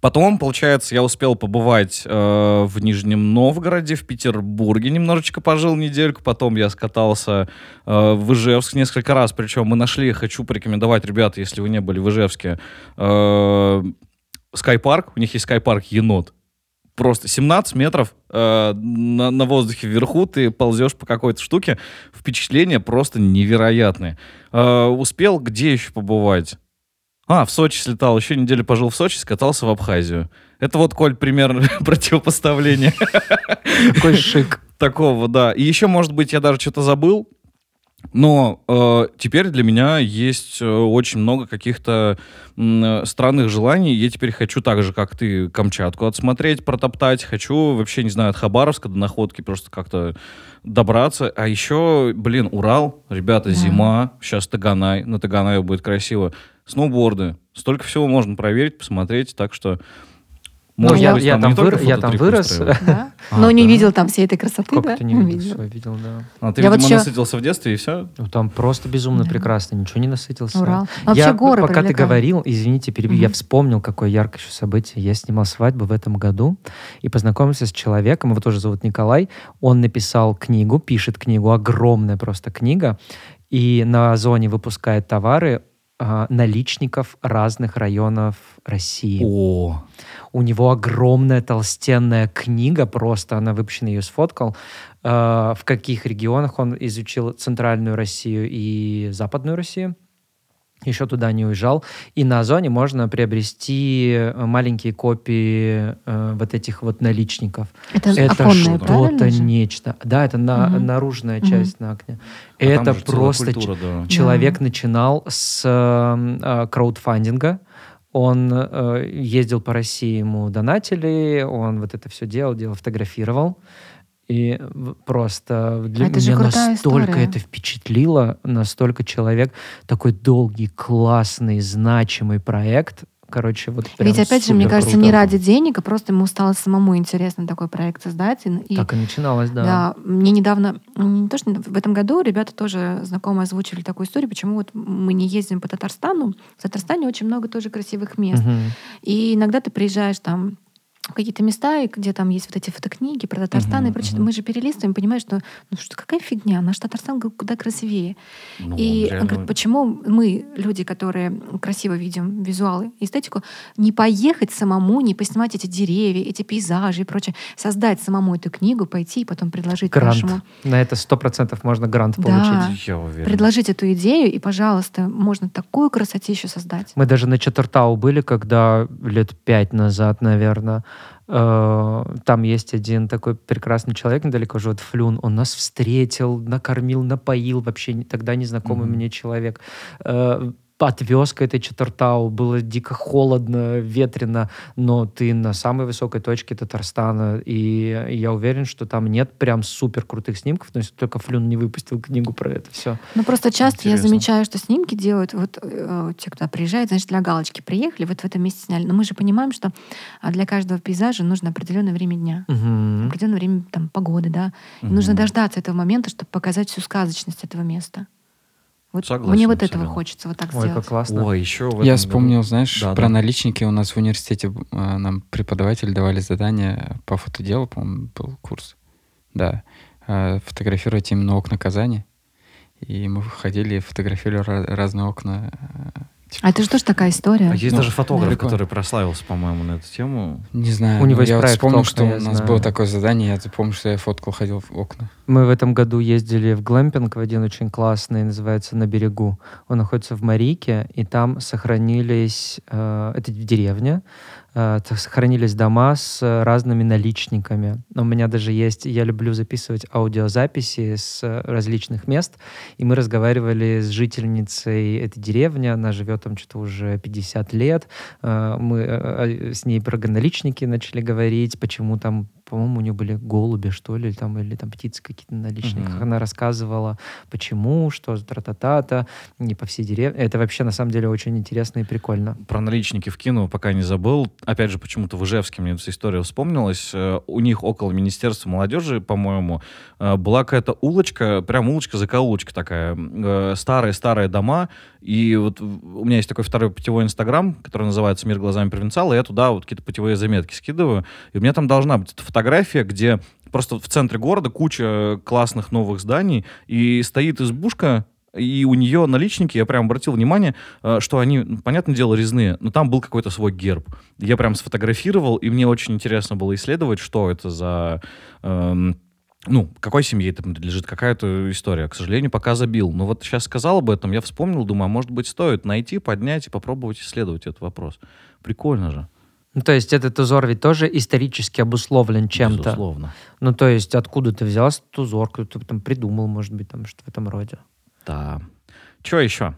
Потом, получается, я успел побывать э, в Нижнем Новгороде, в Петербурге немножечко пожил недельку, потом я скатался э, в Ижевск несколько раз, причем мы нашли, хочу порекомендовать, ребята, если вы не были в Ижевске, э, Скайпарк, у них есть Скайпарк Енот, просто 17 метров э, на, на воздухе вверху, ты ползешь по какой-то штуке, впечатления просто невероятные. Э, успел где еще побывать? А, в Сочи слетал, еще неделю пожил в Сочи, скатался в Абхазию. Это вот, Коль, пример *laughs* противопоставления. Какой шик. Такого, да. И еще, может быть, я даже что-то забыл, но э, теперь для меня есть э, очень много каких-то э, странных желаний. Я теперь хочу так же, как ты, Камчатку отсмотреть, протоптать. Хочу вообще, не знаю, от Хабаровска до Находки просто как-то добраться. А еще, блин, Урал, ребята, да. зима, сейчас Таганай, на Таганае будет красиво сноуборды. Столько всего можно проверить, посмотреть, так что... Ну, я, я, там, выр... я там вырос. Да? А, Но не видел там всей этой красоты, как да? ты не видел? Видел, да. А ты, я видимо, вот насытился в детстве, и все? Ну, там просто безумно да. прекрасно, ничего не насытился. Урал. А я, горы пока ты говорил, извините, перебью, угу. я вспомнил, какое яркое еще событие. Я снимал свадьбу в этом году и познакомился с человеком, его тоже зовут Николай. Он написал книгу, пишет книгу, огромная просто книга, и на Озоне выпускает товары э, наличников разных районов России. О. У него огромная толстенная книга, просто она выпущена, ее сфоткал, э, в каких регионах он изучил центральную Россию и западную Россию еще туда не уезжал. И на Озоне можно приобрести э, маленькие копии э, вот этих вот наличников. Это, это что-то нечто. Да, это на, угу. наружная часть угу. на окне. А это просто культура, да. человек да. начинал с э, э, краудфандинга. Он э, ездил по России, ему донатили, он вот это все делал, делал, фотографировал. И просто для это меня настолько история. это впечатлило, настолько человек, такой долгий, классный, значимый проект, короче, вот Ведь опять же, мне кажется, круто. не ради денег, а просто ему стало самому интересно такой проект создать. И, так и начиналось, да. Да, мне недавно, не то что в этом году ребята тоже знакомые озвучили такую историю, почему вот мы не ездим по Татарстану. В Татарстане очень много тоже красивых мест. Угу. И иногда ты приезжаешь там какие-то места, где там есть вот эти фотокниги про Татарстан uh-huh, и прочее. Uh-huh. Мы же перелистываем, понимаешь, что ну что какая фигня, наш Татарстан куда красивее. Ну, и реально... он говорит, почему мы, люди, которые красиво видим визуалы, эстетику, не поехать самому, не поснимать эти деревья, эти пейзажи и прочее, создать самому эту книгу, пойти и потом предложить грант. нашему... На это сто процентов можно грант да, получить. Я уверен. Предложить эту идею, и, пожалуйста, можно такую красотищу создать. Мы даже на Четвертау были, когда лет пять назад, наверное, там есть один такой прекрасный человек недалеко живет, Флюн. Он нас встретил, накормил, напоил. Вообще тогда незнакомый mm-hmm. мне человек. Отвез к этой Четартау, было дико холодно, ветрено, но ты на самой высокой точке Татарстана, и я уверен, что там нет прям супер крутых снимков, но если только Флюн не выпустил книгу про это все. Ну просто часто Интересно. я замечаю, что снимки делают, вот э, те, кто приезжает, значит, для галочки приехали, вот в этом месте сняли, но мы же понимаем, что а, для каждого пейзажа нужно определенное время дня, угу. определенное время там погоды, да, угу. и нужно дождаться этого момента, чтобы показать всю сказочность этого места. Вот Согласен, мне вот этого хочется вот так Ой, сделать. как классно. Ой, еще Я вспомнил, знаешь, да, про да. наличники. У нас в университете э, нам преподаватели давали задание по фотоделу, по-моему, был курс. Да. Э, фотографировать именно окна Казани. И мы ходили и фотографировали разные окна Типа. А это же тоже такая история. А есть ну, даже фотограф, да. который прославился, по-моему, на эту тему. Не знаю. У него есть я проект вспомнил, что у нас знаю. было такое задание, я помню, что я фоткал, ходил в окна. Мы в этом году ездили в глэмпинг в один очень классный, называется «На берегу». Он находится в Марике, и там сохранились... Э, это деревня, сохранились дома с разными наличниками. У меня даже есть, я люблю записывать аудиозаписи с различных мест, и мы разговаривали с жительницей этой деревни, она живет там что-то уже 50 лет, э, мы э, с ней про наличники начали говорить, почему там по-моему, у нее были голуби, что ли, там, или там птицы какие-то на наличниках. Mm-hmm. Она рассказывала, почему, что, тра-та-та-та, не по всей деревне. Это вообще, на самом деле, очень интересно и прикольно. Про наличники в кино пока не забыл. Опять же, почему-то в Ижевске мне эта история вспомнилась. Э, у них около Министерства молодежи, по-моему, э, была какая-то улочка, прям улочка за улочка такая. Старые-старые э, дома. И вот у меня есть такой второй путевой инстаграм, который называется «Мир глазами провинциала», и я туда вот какие-то путевые заметки скидываю. И у меня там должна быть эта фотография, где просто в центре города куча классных новых зданий, и стоит избушка, и у нее наличники, я прям обратил внимание, э, что они, понятное дело, резные, но там был какой-то свой герб. Я прям сфотографировал, и мне очень интересно было исследовать, что это за... Эм, ну, какой семье это принадлежит, какая-то история. К сожалению, пока забил. Но вот сейчас сказал об этом, я вспомнил, думаю, а может быть стоит найти, поднять и попробовать исследовать этот вопрос. Прикольно же. Ну, то есть этот узор ведь тоже исторически обусловлен чем-то. Безусловно. Ну, то есть откуда ты взял этот узор, кто то там придумал, может быть, там что в этом роде. Да. Что еще?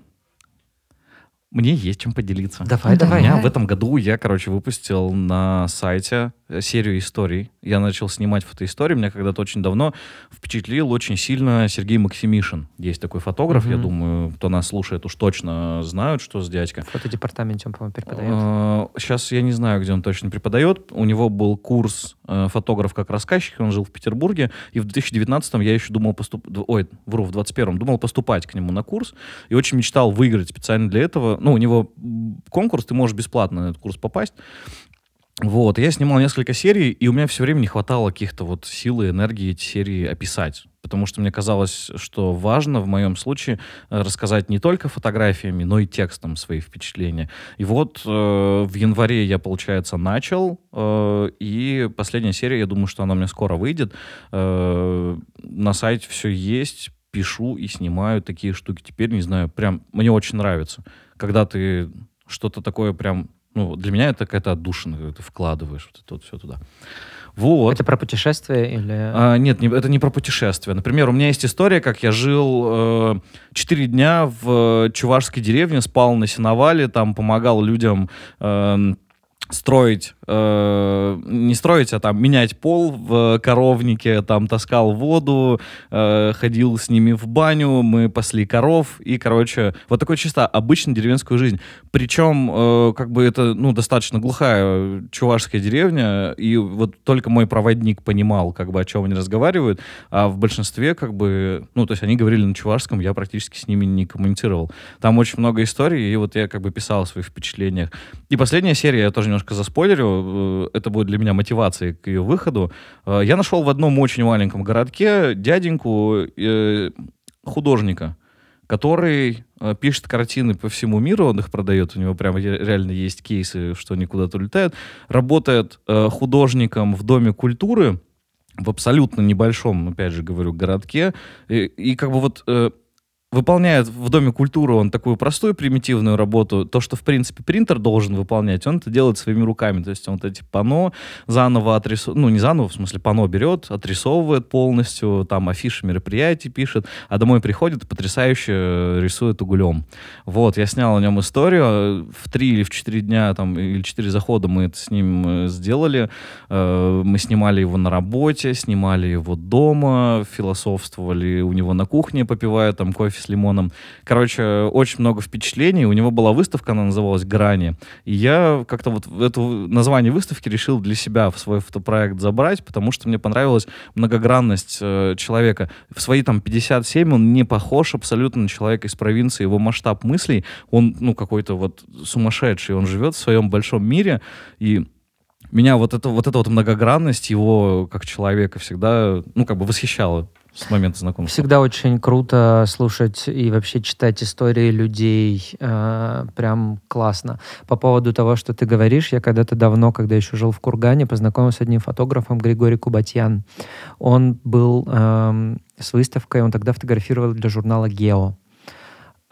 Мне есть чем поделиться. Давай, давай. У меня в этом году я, короче, выпустил на сайте Э, серию историй. Я начал снимать фотоистории. Меня когда-то очень давно впечатлил очень сильно Сергей Максимишин. Есть такой фотограф, mm-hmm. я думаю, кто нас слушает, уж точно знают, что с дядька. В фотодепартаменте он, по-моему, преподает. Сейчас я не знаю, где он точно преподает. У него был курс э, фотограф как рассказчик, он жил в Петербурге. И в 2019 я еще думал поступать... Ой, вру, в 21 думал поступать к нему на курс. И очень мечтал выиграть специально для этого. Ну, у него конкурс, ты можешь бесплатно на этот курс попасть. Вот, я снимал несколько серий, и у меня все время не хватало каких-то вот сил и энергии эти серии описать. Потому что мне казалось, что важно в моем случае э, рассказать не только фотографиями, но и текстом свои впечатления. И вот э, в январе я, получается, начал, э, и последняя серия, я думаю, что она меня скоро выйдет. Э, на сайте все есть, пишу и снимаю такие штуки. Теперь, не знаю, прям мне очень нравится, когда ты что-то такое прям ну, для меня это какая-то отдушина, когда ты вкладываешь вот это вот все туда. Вот. Это про путешествие или... А, нет, не, это не про путешествие. Например, у меня есть история, как я жил э, дня в чувашской деревне, спал на сеновале, там помогал людям э, строить, э, не строить, а там менять пол в коровнике, там таскал воду, э, ходил с ними в баню, мы пасли коров, и, короче, вот такой чисто обычная деревенскую жизнь. Причем, э, как бы это, ну, достаточно глухая чувашская деревня, и вот только мой проводник понимал, как бы, о чем они разговаривают, а в большинстве, как бы, ну, то есть они говорили на чувашском, я практически с ними не коммуницировал. Там очень много историй, и вот я, как бы, писал о своих впечатлениях. И последняя серия, я тоже немножко заспойлерю, э, это будет для меня мотивацией к ее выходу. Э, я нашел в одном очень маленьком городке дяденьку э, художника, который пишет картины по всему миру, он их продает, у него прямо реально есть кейсы, что они куда-то улетают, работает художником в Доме культуры, в абсолютно небольшом, опять же говорю, городке, и, и как бы вот выполняет в Доме культуры он такую простую примитивную работу, то, что, в принципе, принтер должен выполнять, он это делает своими руками. То есть он вот эти пано заново отрисовывает, ну, не заново, в смысле, пано берет, отрисовывает полностью, там афиши мероприятий пишет, а домой приходит и потрясающе рисует углем. Вот, я снял о нем историю, в три или в четыре дня, там, или четыре захода мы это с ним э, сделали, э, мы снимали его на работе, снимали его дома, философствовали у него на кухне, попивая там кофе с лимоном. Короче, очень много впечатлений. У него была выставка, она называлась «Грани». И я как-то вот это название выставки решил для себя в свой фотопроект забрать, потому что мне понравилась многогранность э, человека. В свои там 57 он не похож абсолютно на человека из провинции. Его масштаб мыслей, он, ну, какой-то вот сумасшедший. Он живет в своем большом мире, и меня вот это вот эта вот многогранность его как человека всегда, ну, как бы восхищала. С момента знакомства? Всегда очень круто слушать и вообще читать истории людей. Э, прям классно. По поводу того, что ты говоришь, я когда-то давно, когда еще жил в Кургане, познакомился с одним фотографом Григорий Кубатьян. Он был э, с выставкой, он тогда фотографировал для журнала «Гео».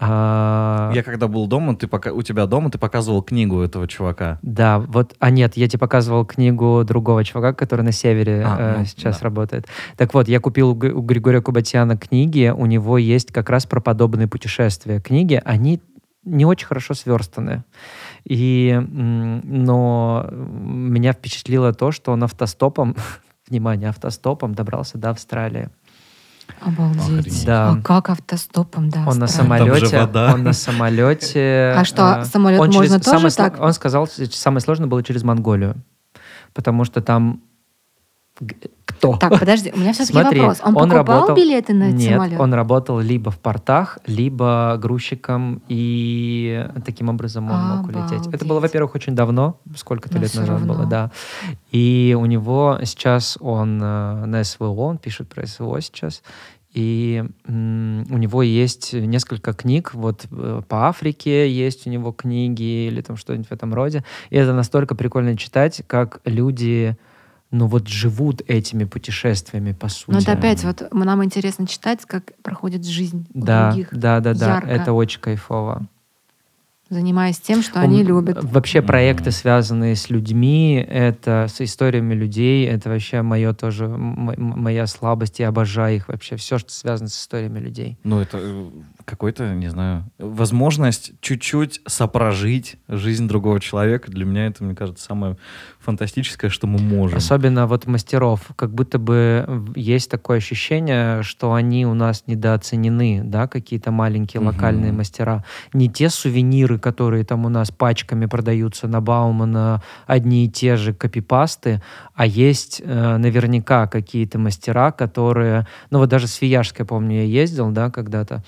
А... Я когда был дома, ты пока у тебя дома, ты показывал книгу этого чувака. Да, вот, а нет, я тебе показывал книгу другого чувака, который на севере а, э, ну, сейчас да. работает. Так вот, я купил у Григория Кубатьяна книги, у него есть как раз про подобные путешествия. Книги, они не очень хорошо сверстаны. И, но меня впечатлило то, что он автостопом, *laughs* внимание, автостопом добрался до Австралии. Обалдеть. Да. А как автостопом, да? Он на самолете. Он на самолете. *laughs* А что, самолет можно через, тоже так? Он сказал, самое сложное было через Монголию. Потому что там кто? Так, подожди, у меня все-таки Смотри, вопрос. Он, он покупал работал... билеты на Нет, самолет? он работал либо в портах, либо грузчиком, и таким образом он Обалдеть. мог улететь. Это было, во-первых, очень давно, сколько-то лет назад равно. было, да. И у него сейчас он э, на СВО, он пишет про СВО сейчас, и м, у него есть несколько книг, вот э, по Африке есть у него книги или там что-нибудь в этом роде. И это настолько прикольно читать, как люди но вот живут этими путешествиями, по сути. Но это опять вот нам интересно читать, как проходит жизнь да, у других. Да, да, да, ярко. это очень кайфово занимаясь тем, что они любят. Вообще проекты, связанные с людьми, это с историями людей, это вообще мое тоже, моя слабость, я обожаю их вообще, все, что связано с историями людей. Ну, это э, какой-то, не знаю, возможность чуть-чуть сопрожить жизнь другого человека. Для меня это, мне кажется, самое фантастическое, что мы можем. Особенно вот мастеров, как будто бы есть такое ощущение, что они у нас недооценены, да, какие-то маленькие локальные угу. мастера. Не те сувениры, которые там у нас пачками продаются на Баумана, одни и те же копипасты, а есть э, наверняка какие-то мастера, которые, ну вот даже с Свияжской, помню, я ездил, да, когда-то,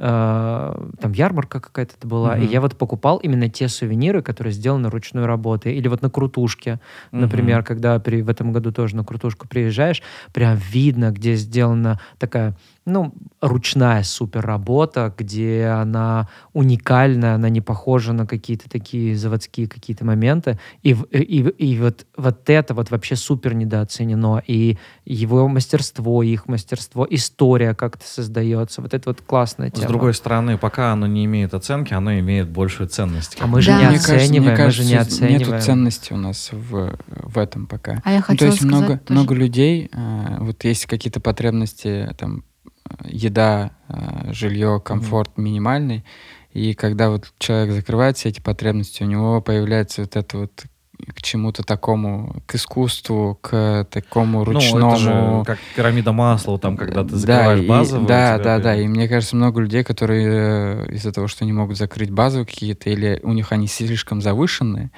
там ярмарка какая-то была, угу. и я вот покупал именно те сувениры, которые сделаны ручной работой, или вот на крутушке, например, угу. когда при, в этом году тоже на крутушку приезжаешь, прям видно, где сделана такая ну, ручная супер работа, где она уникальная, она не похожа на какие-то такие заводские какие-то моменты. И, и, и вот, вот это вот вообще супер недооценено. И его мастерство, их мастерство, история как-то создается. Вот это вот классная тема. С другой стороны, пока оно не имеет оценки, оно имеет большую ценность. А мы же да. не оцениваем, кажется, мы же не оцениваем. Нету ценности у нас в, в этом пока. А я ну, то есть сказать много, тоже. много людей, э, вот есть какие-то потребности там еда, э, жилье, комфорт mm-hmm. минимальный. И когда вот человек закрывает все эти потребности, у него появляется вот это вот к чему-то такому, к искусству, к такому ручному. Ну, это же как пирамида масла, там, когда ты закрываешь да, базовую. Да, да, да. И мне кажется, много людей, которые э, из-за того, что не могут закрыть базовые какие-то, или у них они слишком завышенные,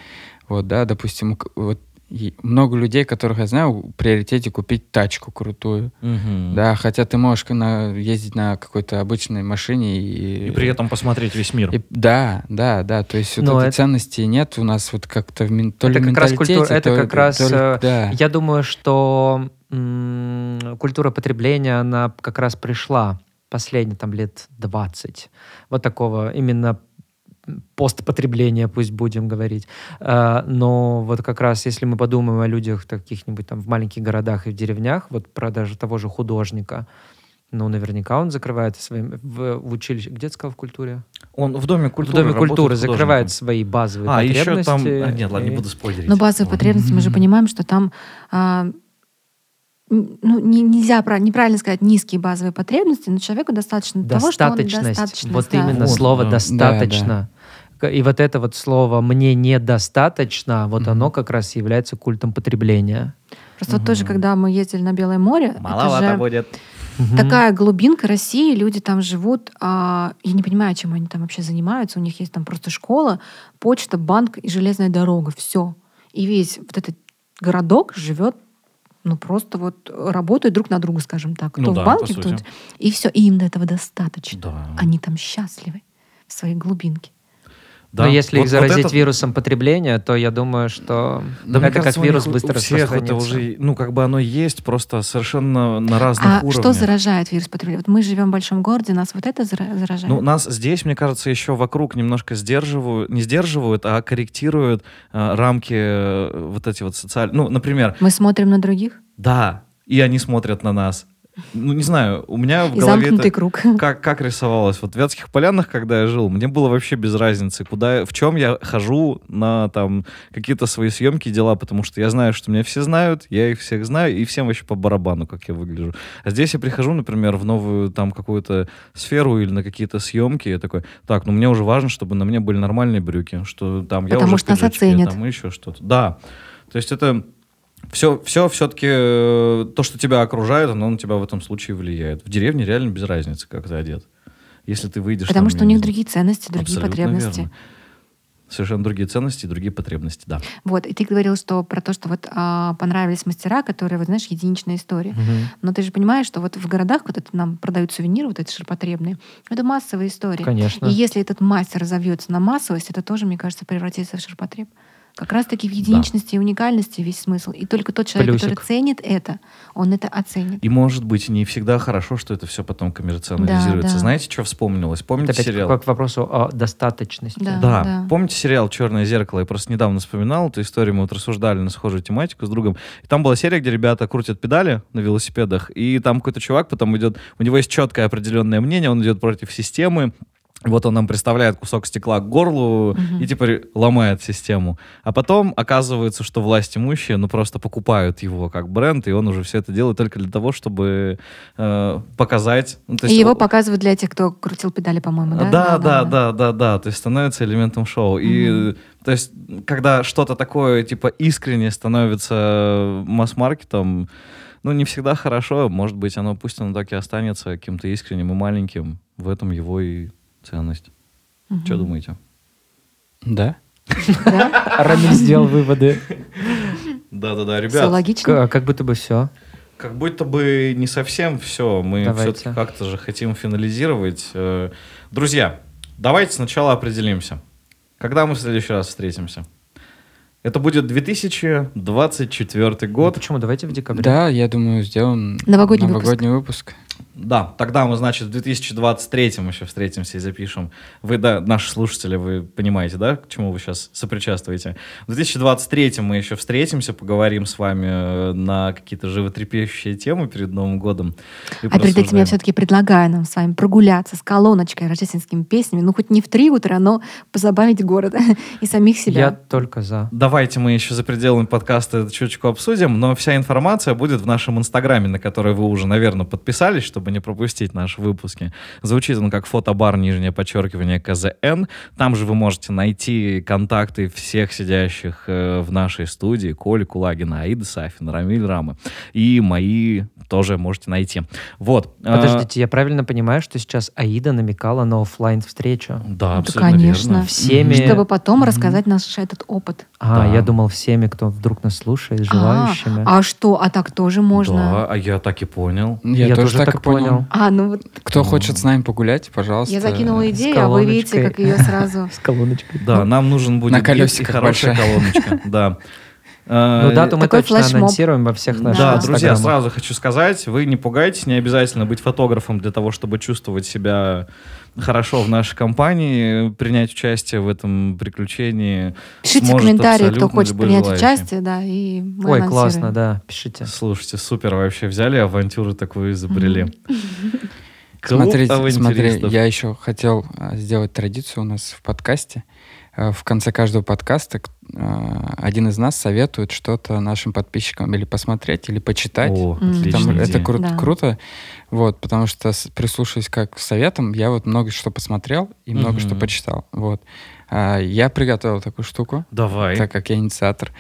вот, да, допустим, вот и много людей, которых я знаю, в приоритете купить тачку крутую. Угу. Да, хотя ты можешь на, ездить на какой-то обычной машине и... И при этом посмотреть весь мир. И, да, да, да. То есть вот Но этой это... ценности нет у нас вот как-то в то ли это как раз культура, Это то, как раз... Ли, э, да. Я думаю, что м- культура потребления, она как раз пришла последние там лет 20. Вот такого именно постпотребления, пусть будем говорить. А, но вот как раз если мы подумаем о людях каких-нибудь там в маленьких городах и в деревнях, вот про даже того же художника, ну, наверняка он закрывает свои... В, в училище... Где ты сказал в культуре? Он в Доме культуры В Доме культуры закрывает свои базовые а, потребности. А, еще там... А, нет, ладно, не буду спойлерить. Но базовые вот. потребности, мы же понимаем, что там... А, ну, не, нельзя неправильно сказать низкие базовые потребности, но человеку достаточно того, что он достаточно. Вот да. именно вот, слово да. «достаточно». Да, да. И вот это вот слово «мне недостаточно», вот mm-hmm. оно как раз является культом потребления. Просто mm-hmm. вот тоже, когда мы ездили на Белое море... Маловато это же будет. Такая глубинка России, люди там живут, а, я не понимаю, чем они там вообще занимаются, у них есть там просто школа, почта, банк и железная дорога, все. И весь вот этот городок живет ну просто вот работают друг на друга, скажем так. Кто ну, в да, банке, кто... И все, и им до этого достаточно. Да. Они там счастливы в своей глубинке. Да. Но если вот, их заразить вот это... вирусом потребления, то я думаю, что да, это кажется, как вирус быстро у всех это уже, ну, как бы оно есть, просто совершенно на разных а уровнях. что заражает вирус потребления? Вот мы живем в большом городе, нас вот это заражает? Ну, нас здесь, мне кажется, еще вокруг немножко сдерживают, не сдерживают, а корректируют э, рамки э, вот эти вот социальные. Ну, например... Мы смотрим на других? Да, и они смотрят на нас ну, не знаю, у меня в и голове это круг. *laughs* Как, как рисовалось. Вот в Вятских Полянах, когда я жил, мне было вообще без разницы, куда, в чем я хожу на там какие-то свои съемки, дела, потому что я знаю, что меня все знают, я их всех знаю, и всем вообще по барабану, как я выгляжу. А здесь я прихожу, например, в новую там какую-то сферу или на какие-то съемки, я такой, так, ну мне уже важно, чтобы на мне были нормальные брюки, что там потому я уже что нас оценят. там еще что-то. Да. То есть это все, все все-таки э, то, что тебя окружает, оно на тебя в этом случае влияет. В деревне реально без разницы, как ты одет. Если ты выйдешь... Потому там, что у них другие ценности, другие потребности. Верно. Совершенно другие ценности, другие потребности, да. Вот, и ты говорил, что про то, что вот а, понравились мастера, которые, вот знаешь, единичная история. Угу. Но ты же понимаешь, что вот в городах, вот это нам продают сувениры, вот эти ширпотребные, это массовая история. Конечно. И если этот мастер разовьется на массовость, это тоже, мне кажется, превратится в ширпотреб. Как раз-таки в единичности да. и уникальности весь смысл. И только тот человек, Плюсик. который ценит это, он это оценит. И может быть не всегда хорошо, что это все потом коммерциализируется. Да, да. Знаете, что вспомнилось? Помните это сериал? Как к вопросу о достаточности. Да, да. да. Помните сериал Черное зеркало? Я просто недавно вспоминал эту историю. Мы вот рассуждали на схожую тематику с другом. И там была серия, где ребята крутят педали на велосипедах, и там какой-то чувак потом идет, у него есть четкое определенное мнение, он идет против системы, вот он нам представляет кусок стекла к горлу угу. и типа ломает систему. А потом оказывается, что власть имущие, ну просто покупают его как бренд, и он уже все это делает только для того, чтобы э, показать. Ну, и его показывают для тех, кто крутил педали, по-моему, да? Да, да, да, да, да, да. То есть становится элементом шоу. Угу. И то есть, когда что-то такое типа искренне становится масс-маркетом, ну, не всегда хорошо. Может быть, оно пусть оно так и останется каким-то искренним и маленьким. В этом его и ценность. Угу. Что думаете? Да. *laughs* Рамиль сделал выводы. Да-да-да, ребят. Все логично. Как будто бы все. Как будто бы не совсем все. Мы все-таки как-то же хотим финализировать. Э, друзья, давайте сначала определимся. Когда мы в следующий раз встретимся? Это будет 2024 год. Ну, почему? Давайте в декабре. Да, я думаю, сделаем новогодний, новогодний выпуск. выпуск. Да, тогда мы, значит, в 2023 еще встретимся и запишем. Вы, да, наши слушатели, вы понимаете, да, к чему вы сейчас сопричастываете. В 2023 мы еще встретимся, поговорим с вами э, на какие-то животрепещущие темы перед Новым годом. А перед этим я все-таки предлагаю нам с вами прогуляться с колоночкой рождественскими песнями, ну хоть не в три утра, но позабавить город *laughs* и самих себя. Я только за. Давайте мы еще за пределами подкаста это чуточку обсудим, но вся информация будет в нашем инстаграме, на который вы уже, наверное, подписались, чтобы не пропустить наши выпуски. Звучит он как фотобар, нижнее подчеркивание КЗН. Там же вы можете найти контакты всех сидящих э, в нашей студии. Коли Кулагина, Аида Сафина, Рамиль Рамы. И мои тоже можете найти. Вот. А, Подождите, я правильно понимаю, что сейчас Аида намекала на офлайн встречу? Да, ну, абсолютно конечно. Верно. Всеми... Чтобы потом mm-hmm. рассказать наш этот опыт. А, да. я думал всеми, кто вдруг нас слушает, желающими. А, а что? А так тоже можно? Да, а я так и понял. Я, я тоже, так, так понял. Понял. А, ну вот. Кто хочет с нами погулять, пожалуйста. Я закинула идею, а вы видите, как ее сразу... *laughs* С колоночкой. Да, нам нужен будет на колесиках хорошая колоночка. *laughs* Да. Ну, э, дату мы точно анонсируем во всех наших Да, друзья, сразу хочу сказать, вы не пугайтесь, не обязательно быть фотографом для того, чтобы чувствовать себя хорошо в нашей компании, принять участие в этом приключении. Пишите комментарии, кто хочет принять желающий. участие, да, и мы Ой, классно, да, пишите. Слушайте, супер, вообще взяли авантюру такую изобрели. Смотрите, смотри, я еще хотел а, сделать традицию у нас в подкасте. А, в конце каждого подкаста а, один из нас советует что-то нашим подписчикам или посмотреть, или почитать. О, Там, это кру- да. круто, вот, потому что прислушиваясь как к советам, я вот много что посмотрел и много mm-hmm. что почитал. Вот. Я приготовил такую штуку. Давай. Так как я инициатор.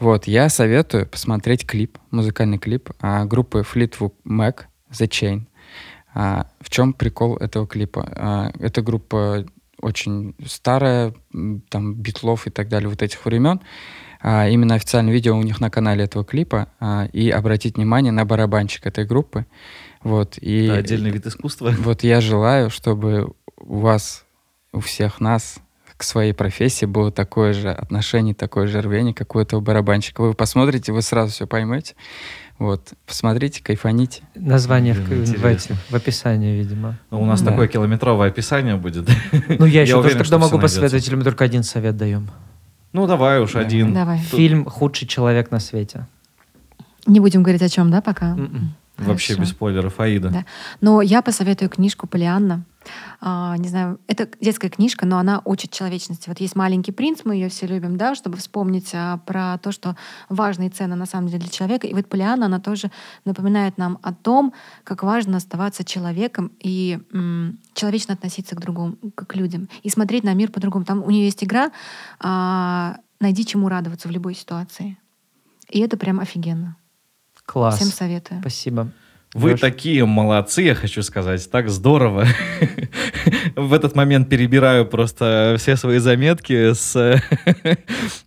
Вот, я советую посмотреть клип, музыкальный клип группы Fleetwood Mac «The Chain». А, в чем прикол этого клипа? А, эта группа очень старая, там, битлов и так далее, вот этих времен. А, именно официальное видео у них на канале этого клипа. А, и обратить внимание на барабанщик этой группы. Вот, и, Это отдельный вид искусства. *laughs* Вот я желаю, чтобы у вас, у всех нас, к своей профессии было такое же отношение, такое же рвение, как у этого барабанщика. Вы посмотрите, вы сразу все поймете. Вот, посмотрите, кайфаните. Название в, в, эти, в описании, видимо. Ну, у нас да. такое километровое описание будет. Ну, я еще тоже тогда могу посоветовать, или мы только один совет даем? Ну, давай уж один. Давай. Фильм «Худший человек на свете». Не будем говорить о чем, да, пока? М-м. Вообще без спойлеров, Аида. Да. Но я посоветую книжку Полианна а, не знаю, это детская книжка, но она учит человечности. Вот есть «Маленький принц», мы ее все любим, да, чтобы вспомнить а, про то, что важные цены на самом деле для человека. И вот Полиана, она тоже напоминает нам о том, как важно оставаться человеком и м, человечно относиться к другому, к людям, и смотреть на мир по-другому. Там у нее есть игра а, «Найди чему радоваться в любой ситуации». И это прям офигенно. Класс. Всем советую. Спасибо. Вы Леш. такие молодцы, я хочу сказать, так здорово. *laughs* В этот момент перебираю просто все свои заметки с э,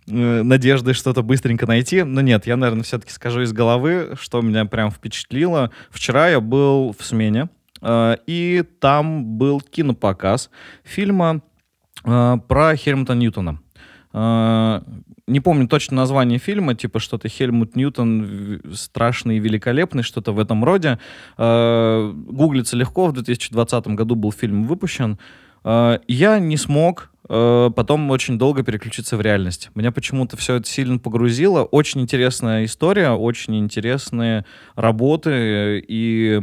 надеждой что-то быстренько найти. Но нет, я, наверное, все-таки скажу из головы, что меня прям впечатлило. Вчера я был в смене, э, и там был кинопоказ фильма э, про Хельмута Ньютона не помню точно название фильма, типа что-то Хельмут Ньютон страшный и великолепный, что-то в этом роде. Э, гуглится легко, в 2020 году был фильм выпущен. Э, я не смог э, потом очень долго переключиться в реальность. Меня почему-то все это сильно погрузило. Очень интересная история, очень интересные работы. И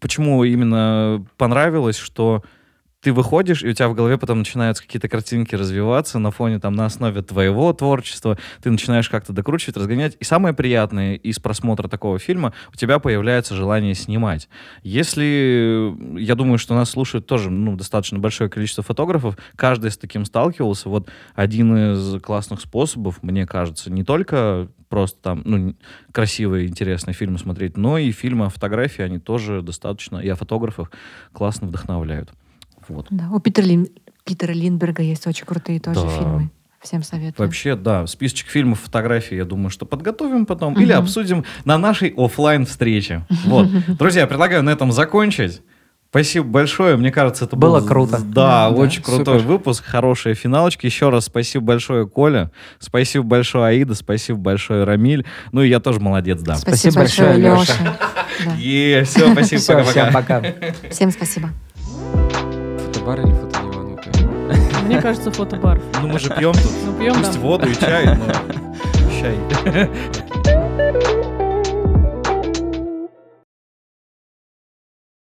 почему именно понравилось, что ты выходишь, и у тебя в голове потом начинаются какие-то картинки развиваться на фоне, там, на основе твоего творчества, ты начинаешь как-то докручивать, разгонять. И самое приятное из просмотра такого фильма, у тебя появляется желание снимать. Если, я думаю, что нас слушают тоже, ну, достаточно большое количество фотографов, каждый с таким сталкивался, вот один из классных способов, мне кажется, не только просто там, ну, красивые, интересные фильмы смотреть, но и фильмы о фотографии, они тоже достаточно, и о фотографах классно вдохновляют. Вот. Да, у Питера, Лин... Питера Линдберга есть очень крутые тоже да. фильмы. Всем советую. Вообще, да, списочек фильмов, фотографий, я думаю, что подготовим потом угу. или обсудим на нашей офлайн встрече. *laughs* Вот. Друзья, предлагаю на этом закончить. Спасибо большое. Мне кажется, это было был, круто. Да, да очень да, крутой супер. выпуск, хорошие финалочки. Еще раз спасибо большое, Коля. Спасибо большое, Аида. Спасибо большое, Рамиль. Ну и я тоже молодец, да. Спасибо, спасибо большое, Леша. Е, все, спасибо, пока-пока. Всем пока. Всем спасибо фотобар или фотодиван? Мне кажется, фотобар. Ну мы же пьем тут. Ну, пьем, Пусть воду и чай, но *laughs* чай.